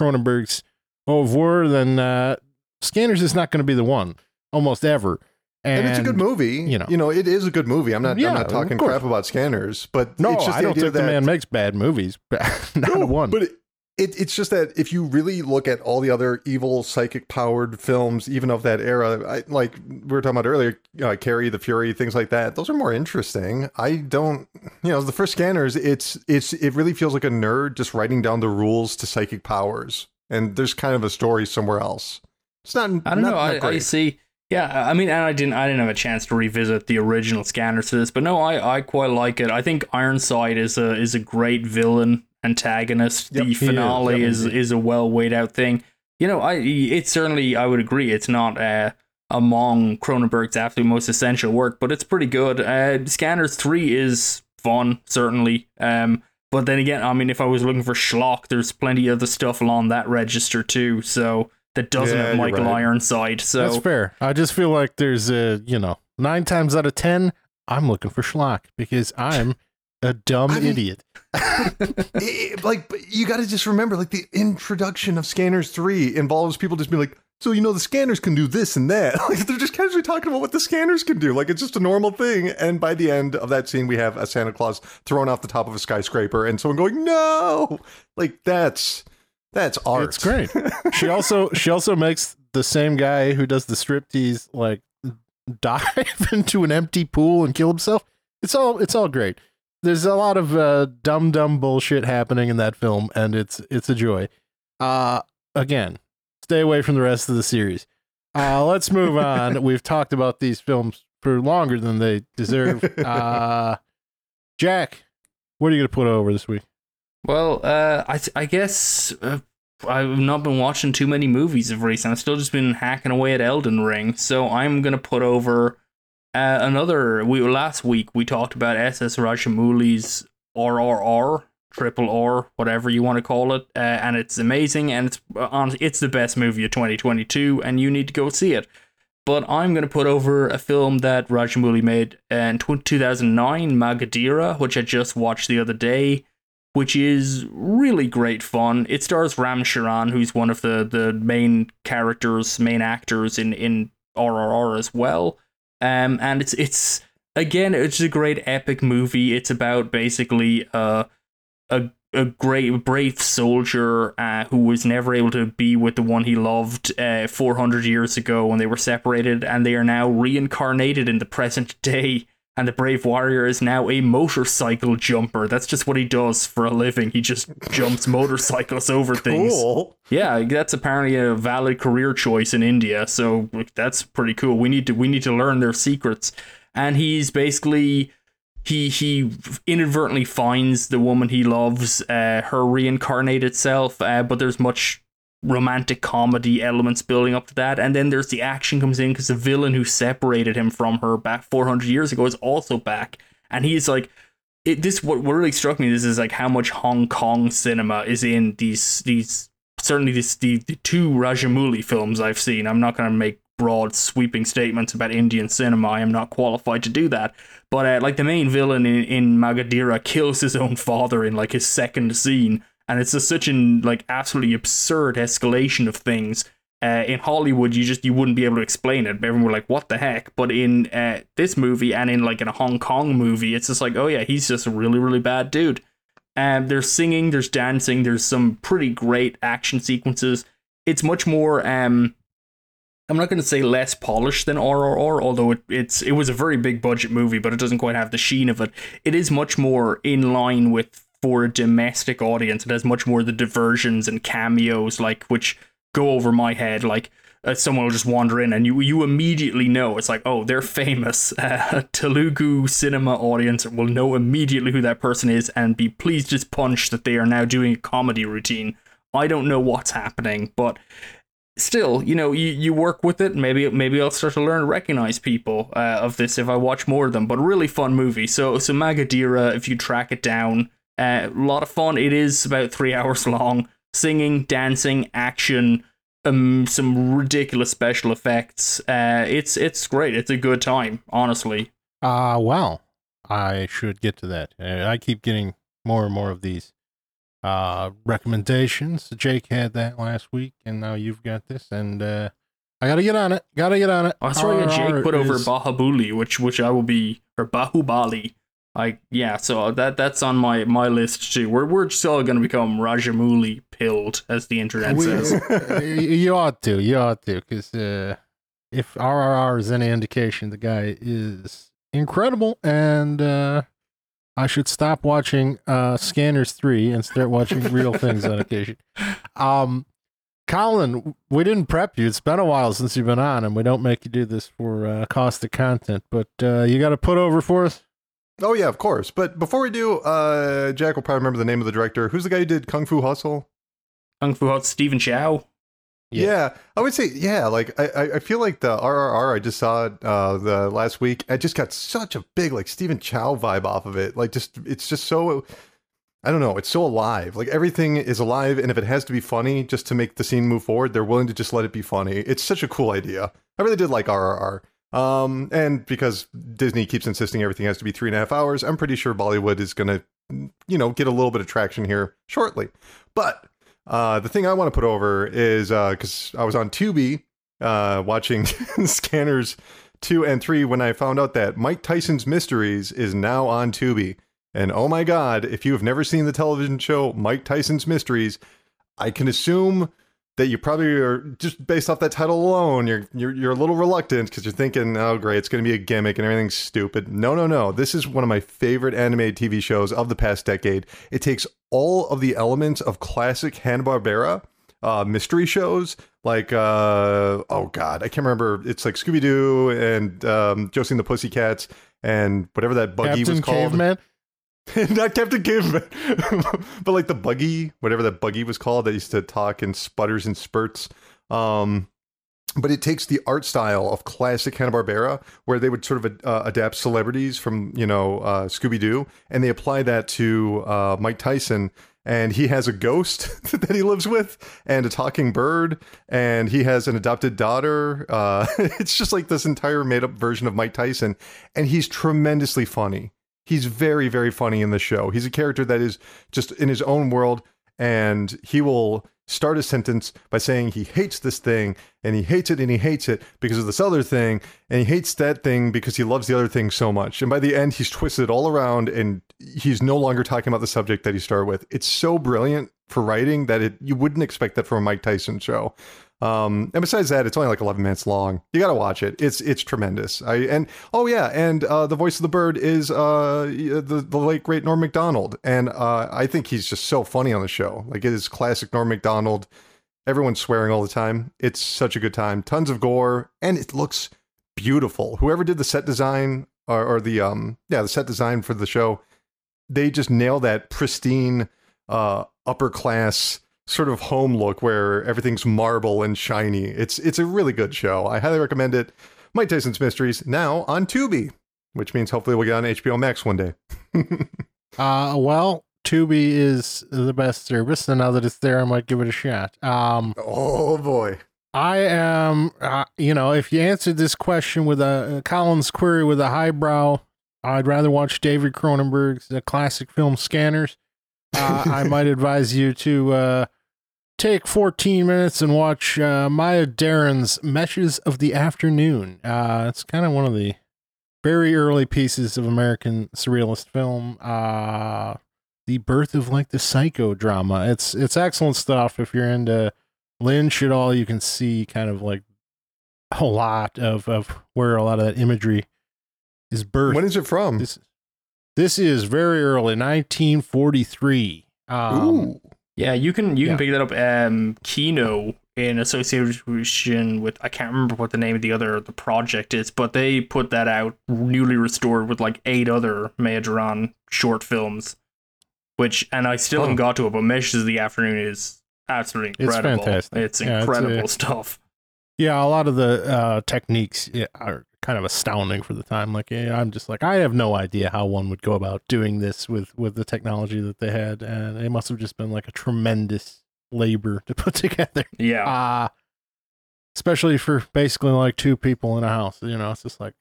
Cronenberg's oeuvre, then uh, Scanners is not going to be the one almost ever. And, And, it's a good movie. you know. you know, it is a good movie. I'm not. Yeah, I'm not talking crap about Scanners, but No, it's just I the don't think that, the man makes bad movies. [LAUGHS] not a one. But it, it, it's just that if you really look at all the other evil psychic powered films, even of that era, I, like we were talking about earlier, uh, Carrie, The Fury, things like that, those are more interesting. I don't, you know, the first Scanners, it's it's it really feels like a nerd just writing down the rules to psychic powers, and there's kind of a story somewhere else. It's not. I don't not- know. not I, I see. Yeah, I mean, and I didn't. I didn't have a chance to revisit the original scanners for this, but no, I, I quite like it. I think Ironside is a is a great villain antagonist. Yep, he the is. finale Yep, is is a well weighed out thing. You know, I it's certainly I would agree it's not uh, among Cronenberg's absolute most essential work, but it's pretty good. Uh, Scanners three is fun, certainly. Um, but then again, I mean, if I was looking for schlock, there's plenty of other stuff along that register too. So that doesn't Yeah, have Michael right. Ironside. So That's fair. I just feel like there's a, you know, nine times out of 10, I'm looking for schlock because I'm a dumb I mean- idiot. [LAUGHS] it- like you got to just remember like the introduction of scanners 3 involves people just being like so you know the scanners can do this and that [LAUGHS] like they're just casually talking about what the scanners can do like it's just a normal thing and by the end of that scene we have a santa claus thrown off the top of a skyscraper and someone going no like that's that's art It's great. she also she also makes the same guy who does the striptease like [LAUGHS] dive into an empty pool and kill himself. It's all it's all great. There's a lot of uh, dumb dumb bullshit happening in that film, and it's it's a joy. Uh again, stay away from the rest of the series. Uh, let's move on. [LAUGHS] We've talked about these films for longer than they deserve. [LAUGHS] Uh, Jack, what are you gonna put over this week? Well, uh, I I guess uh, I've not been watching too many movies of recent. I've still just been hacking away at Elden Ring, so I'm gonna put over uh, another. We last week we talked about SS Rajamouli's RRR, triple R, whatever you want to call it, uh, and it's amazing, and it's uh, honestly it's the best movie of 2022, and you need to go see it. But I'm going to put over a film that Rajamouli made in 2009, Magadheera, which I just watched the other day which is really great fun. It stars Ram Charan, who's one of the, the main characters, main actors in, in RRR as well. Um, and it's it's again, it's a great epic movie. It's about basically uh, a a great brave soldier uh, who was never able to be with the one he loved uh, 400 years ago when they were separated, and they are now reincarnated in the present day and the Brave Warrior is now a motorcycle jumper. That's just what he does for a living. He just jumps motorcycles over things. Cool. Yeah, that's apparently a valid career choice in India. So that's pretty cool. We need to we need to learn their secrets. And he's basically he he inadvertently finds the woman he loves, uh, her reincarnated self. Uh, but there's much romantic comedy elements building up to that, and then there's the action comes in because the villain who separated him from her back 400 years ago is also back, and he's like. It, this what, what really struck me this is like how much Hong Kong cinema is in these these certainly this the, the two Rajamouli films I've seen. I'm not going to make broad sweeping statements about Indian cinema. I am not qualified to do that. But uh, like the main villain in, in Magadheera kills his own father in like his second scene, and it's just such an like absolutely absurd escalation of things. Uh, in Hollywood, you just you wouldn't be able to explain it. Everyone were like, "What the heck?" But in uh, this movie and in like in a Hong Kong movie, it's just like, "Oh yeah, he's just a really really bad dude." And um, there's singing, there's dancing, there's some pretty great action sequences. It's much more um I'm not going to say less polished than RRR, although it, it's it was a very big budget movie, but it doesn't quite have the sheen of it. It is much more in line with for a domestic audience. It has much more the diversions and cameos, like which go over my head. Like uh, someone will just wander in, and you you immediately know it's like, oh, they're famous. [LAUGHS] Uh, Telugu cinema audience will know immediately who that person is, and be pleased as punch that they are now doing a comedy routine. I don't know what's happening, but still, you know, you, you work with it. Maybe maybe I'll start to learn to recognize people uh, of this if I watch more of them. But really fun movie. So so Magadheera, if you track it down, uh, a lot of fun. It is about three [LAUGHS] hours long. Singing, dancing, action, um, some ridiculous special effects. Uh, it's it's great. It's a good time, honestly. Ah, uh, well, I should get to that. Uh, I keep getting more and more of these uh, recommendations. Jake had that last week, and now you've got this, and uh, I gotta get on it. Gotta get on it. I saw you Jake put is... over Bahabuli, which which I will be or Bahubali. I yeah, so that that's on my my list too. We're we're still gonna become Rajamouli pilled, as the internet we, says. [LAUGHS] you ought to, you ought to, because uh, if RRR is any indication, the guy is incredible, and uh, I should stop watching uh, Scanners three and start watching real [LAUGHS] things on occasion. Um, Colin, we didn't prep you. It's been a while since you've been on, and we don't make you do this for uh, cost of content. But uh, you got to put over for us. Oh yeah, of course. But before we do, uh, Jack will probably remember the name of the director. Who's the guy who did Kung Fu Hustle? Kung Fu Hustle, Stephen Chow. Yeah. yeah. I would say yeah. Like I, I feel like the RRR I just saw it uh, the last week. I just got such a big like Stephen Chow vibe off of it. Like just it's just so I don't know. It's so alive. Like everything is alive, and if it has to be funny just to make the scene move forward, they're willing to just let it be funny. It's such a cool idea. I really did like RRR. Um, and because Disney keeps insisting everything has to be three and a half hours, I'm pretty sure Bollywood is going to, you know, get a little bit of traction here shortly. But uh, the thing I want to put over is because uh, I was on Tubi uh, watching [LAUGHS] Scanners 2 and 3 when I found out that Mike Tyson's Mysteries is now on Tubi. And oh my God, if you have never seen the television show Mike Tyson's Mysteries, I can assume that you probably are just based off that title alone. You're you're you're a little reluctant because you're thinking, oh great, it's going to be a gimmick and everything's stupid. No, no, no. This is one of my favorite animated TV shows of the past decade. It takes all of the elements of classic Hanna Barbera uh, mystery shows, like uh, oh god, I can't remember. It's like Scooby Doo and um, Josie and the Pussycats and whatever that buggy Captain was called. Caveman? [LAUGHS] not Captain Caveman, but like the buggy, whatever that buggy was called, that used to talk in sputters and spurts. Um, but it takes the art style of classic Hanna Barbera, where they would sort of uh, adapt celebrities from you know uh, Scooby Doo, and they apply that to uh, Mike Tyson. And he has a ghost [LAUGHS] that he lives with, and a talking bird, and he has an adopted daughter. Uh, [LAUGHS] it's just like this entire made up version of Mike Tyson, and he's tremendously funny he's very very funny in the show. He's a character that is just in his own world and he will start a sentence by saying he hates this thing and he hates it and he hates it because of this other thing and he hates that thing because he loves the other thing so much. And by the end he's twisted all around and he's no longer talking about the subject that he started with. It's so brilliant for writing that it you wouldn't expect that from a Mike Tyson show. Um, and besides that, it's only like 11 minutes long. You got to watch it. It's it's tremendous. I and oh yeah, and uh, the voice of the bird is uh, the the late great Norm Macdonald, and uh, I think he's just so funny on the show. Like it is classic Norm Macdonald. Everyone's swearing all the time. It's such a good time. Tons of gore, and it looks beautiful. Whoever did the set design or, or the um yeah the set design for the show, they just nail that pristine uh upper class sort of home look where everything's marble and shiny. It's it's a really good show. I highly recommend it. Mike Tyson's Mysteries now on Tubi, which means hopefully we'll get on HBO Max one day. [LAUGHS] Uh, well, Tubi is the best service, and now that it's there, I might give it a shot. Um, oh boy. I am, uh, you know, if you answered this question with a, a Colin's query with a highbrow, I'd rather watch David Cronenberg's uh, classic film Scanners. Uh, I might [LAUGHS] advise you to uh, take 14 minutes and watch uh, Maya Deren's Meshes of the Afternoon. Uh, it's kind of one of the very early pieces of American surrealist film. Uh, the birth of like the psychodrama. It's it's excellent stuff if you're into Lynch at all. You can see kind of like a lot of of where a lot of that imagery is birthed. When is it from? This, this is very early, 1943. Um, Ooh. Yeah, you can you Yeah. can pick that up. Um, Kino in association with I can't remember what the name of the other the project is, but they put that out newly restored with like eight other Maya Deren short films, which and I still Oh. haven't got to it. But Meshes of the Afternoon is absolutely It's fantastic. It's Yeah, it's, incredible uh, stuff. Yeah, a lot of the uh, techniques are kind of astounding for the time. Like, I'm just like, I have no idea how one would go about doing this with with the technology that they had, and it must have just been like a tremendous labor to [LAUGHS] put together. Yeah, Uh especially for basically like two people in a house. You know, it's just like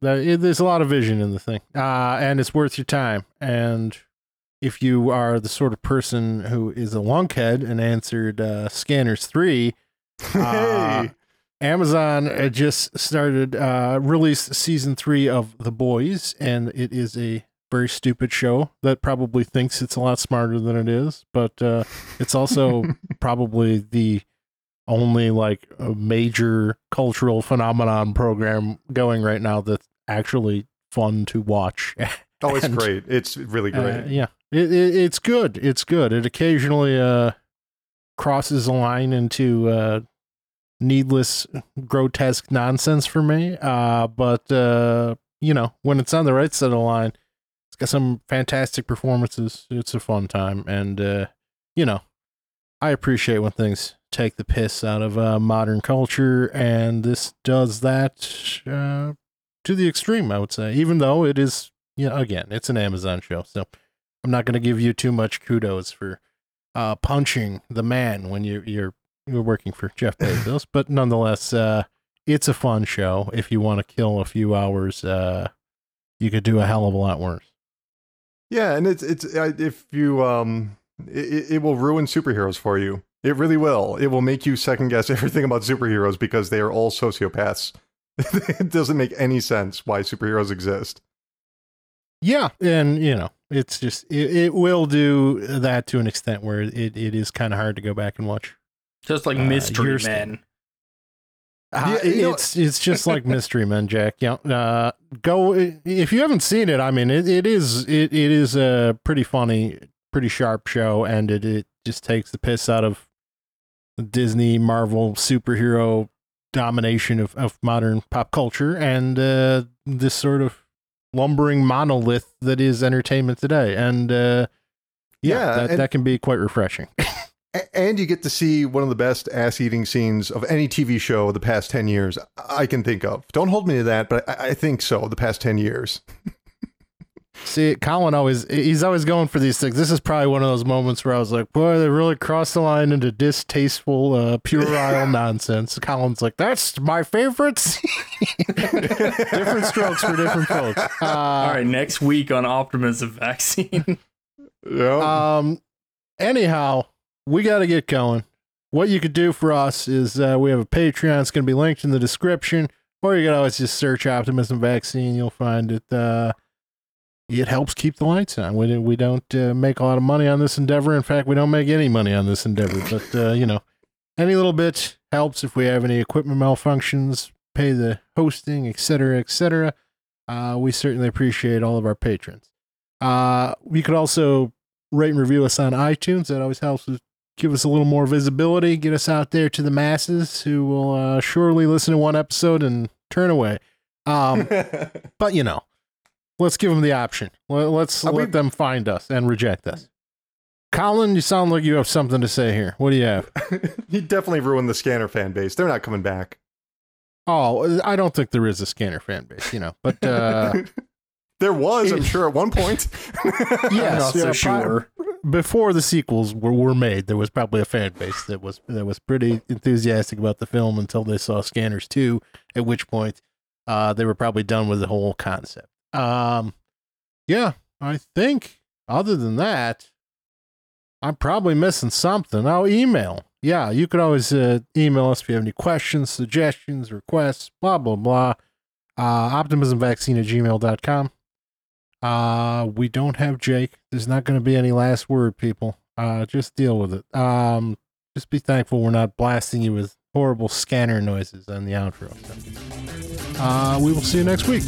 there's a lot of vision in the thing, uh, and it's worth your time. And if you are the sort of person who is a lunkhead and answered uh, Scanners three. [LAUGHS] Uh, hey. Amazon uh, just started uh released season 3 of The Boys and it is a very stupid show that probably thinks it's a lot smarter than it is, but uh [LAUGHS] it's also probably the only like major cultural phenomenon program going right now that's actually fun to watch. [LAUGHS] Oh, it's and- great. It's really great. Uh, yeah, it, it, it's good. It's good. It occasionally uh, crosses a line into uh, needless, grotesque nonsense for me. Uh, but uh, you know, when it's on the right side of the line, it's got some fantastic performances. It's a fun time, and uh, you know, I appreciate when things take the piss out of uh, modern culture, and this does that uh, to the extreme. I would say, even though it is, you know, again, it's an Amazon show, so I'm not going to give you too much kudos for uh, punching the man when you, you're you're working for Jeff Bezos, but nonetheless, uh, it's a fun show. If you want to kill a few hours, uh, you could do a hell of a lot worse. Yeah, and it's it's if you um it, it will ruin superheroes for you. It really will. It will make you second guess [LAUGHS] everything about superheroes because they are all sociopaths. [LAUGHS] it doesn't make any sense why superheroes exist. Yeah, and you know, it's just it, it will do that to an extent where it, it is kind of hard to go back and watch. Just like uh, Mystery yours- Men. Uh, Yeah, you know- it's it's just like [LAUGHS] Mystery Men, Jack. Yeah, uh, go if you haven't seen it. I mean, it, it is it, it is a pretty funny, pretty sharp show, and it it just takes the piss out of Disney Marvel superhero domination of, of modern pop culture and uh, this sort of lumbering monolith that is entertainment today. And uh, yeah, Yeah, that, and- that can be quite refreshing. [LAUGHS] A- and you get to see one of the best ass eating scenes of any TV show of the past 10 years I can think of. Don't hold me to that, but I, I think so, the past 10 years. [LAUGHS] See, Colin always he's always going for these things. This is probably one of those moments where I was like, boy, they really crossed the line into distasteful, uh, puerile [LAUGHS] nonsense. Colin's like, that's my favorite. scene." [LAUGHS] different strokes for different folks. Uh, All right, next week on Optimism Vaccine. Yeah. Um. Anyhow, we got to get going. What you could do for us is uh, we have a Patreon. It's going to be linked in the description, or you can always just search Optimism Vaccine. You'll find it. Uh, it helps keep the lights on. We we don't uh, make a lot of money on this endeavor. In fact, we don't make any money on this endeavor. But uh, you know, any little bit helps if we have any equipment malfunctions, pay the hosting, etc., etc. Uh, we certainly appreciate all of our patrons. Uh, we could also rate and review us on iTunes. That always helps us give us a little more visibility, get us out there to the masses who will uh, surely listen to one episode and turn away. Um, [LAUGHS] but you know, let's give them the option. Let- Let's Are let we- them find us and reject us. Colin, you sound like you have something to say here. What do you have? [LAUGHS] he definitely ruined the scanner fan base. They're not coming back. Oh, I don't think there is a scanner fan base, you know, but uh, [LAUGHS] there was, I'm sure, at one point. Yes, not yeah, so pro- sure. Before the sequels were, were made, there was probably a fan base that was that was pretty enthusiastic about the film until they saw Scanners 2, at which point uh, they were probably done with the whole concept. Um, yeah, I think other than that, I'm probably missing something. I'll email. Yeah, you can always uh, email us if you have any questions, suggestions, requests, blah, blah, blah. Uh, optimismvaccine at gmail.com. Uh, we don't have Jake. There's not going to be any last word, people. Uh, just deal with it. Um, just be thankful we're not blasting you with horrible scanner noises on the outro. Uh, we will see you next week.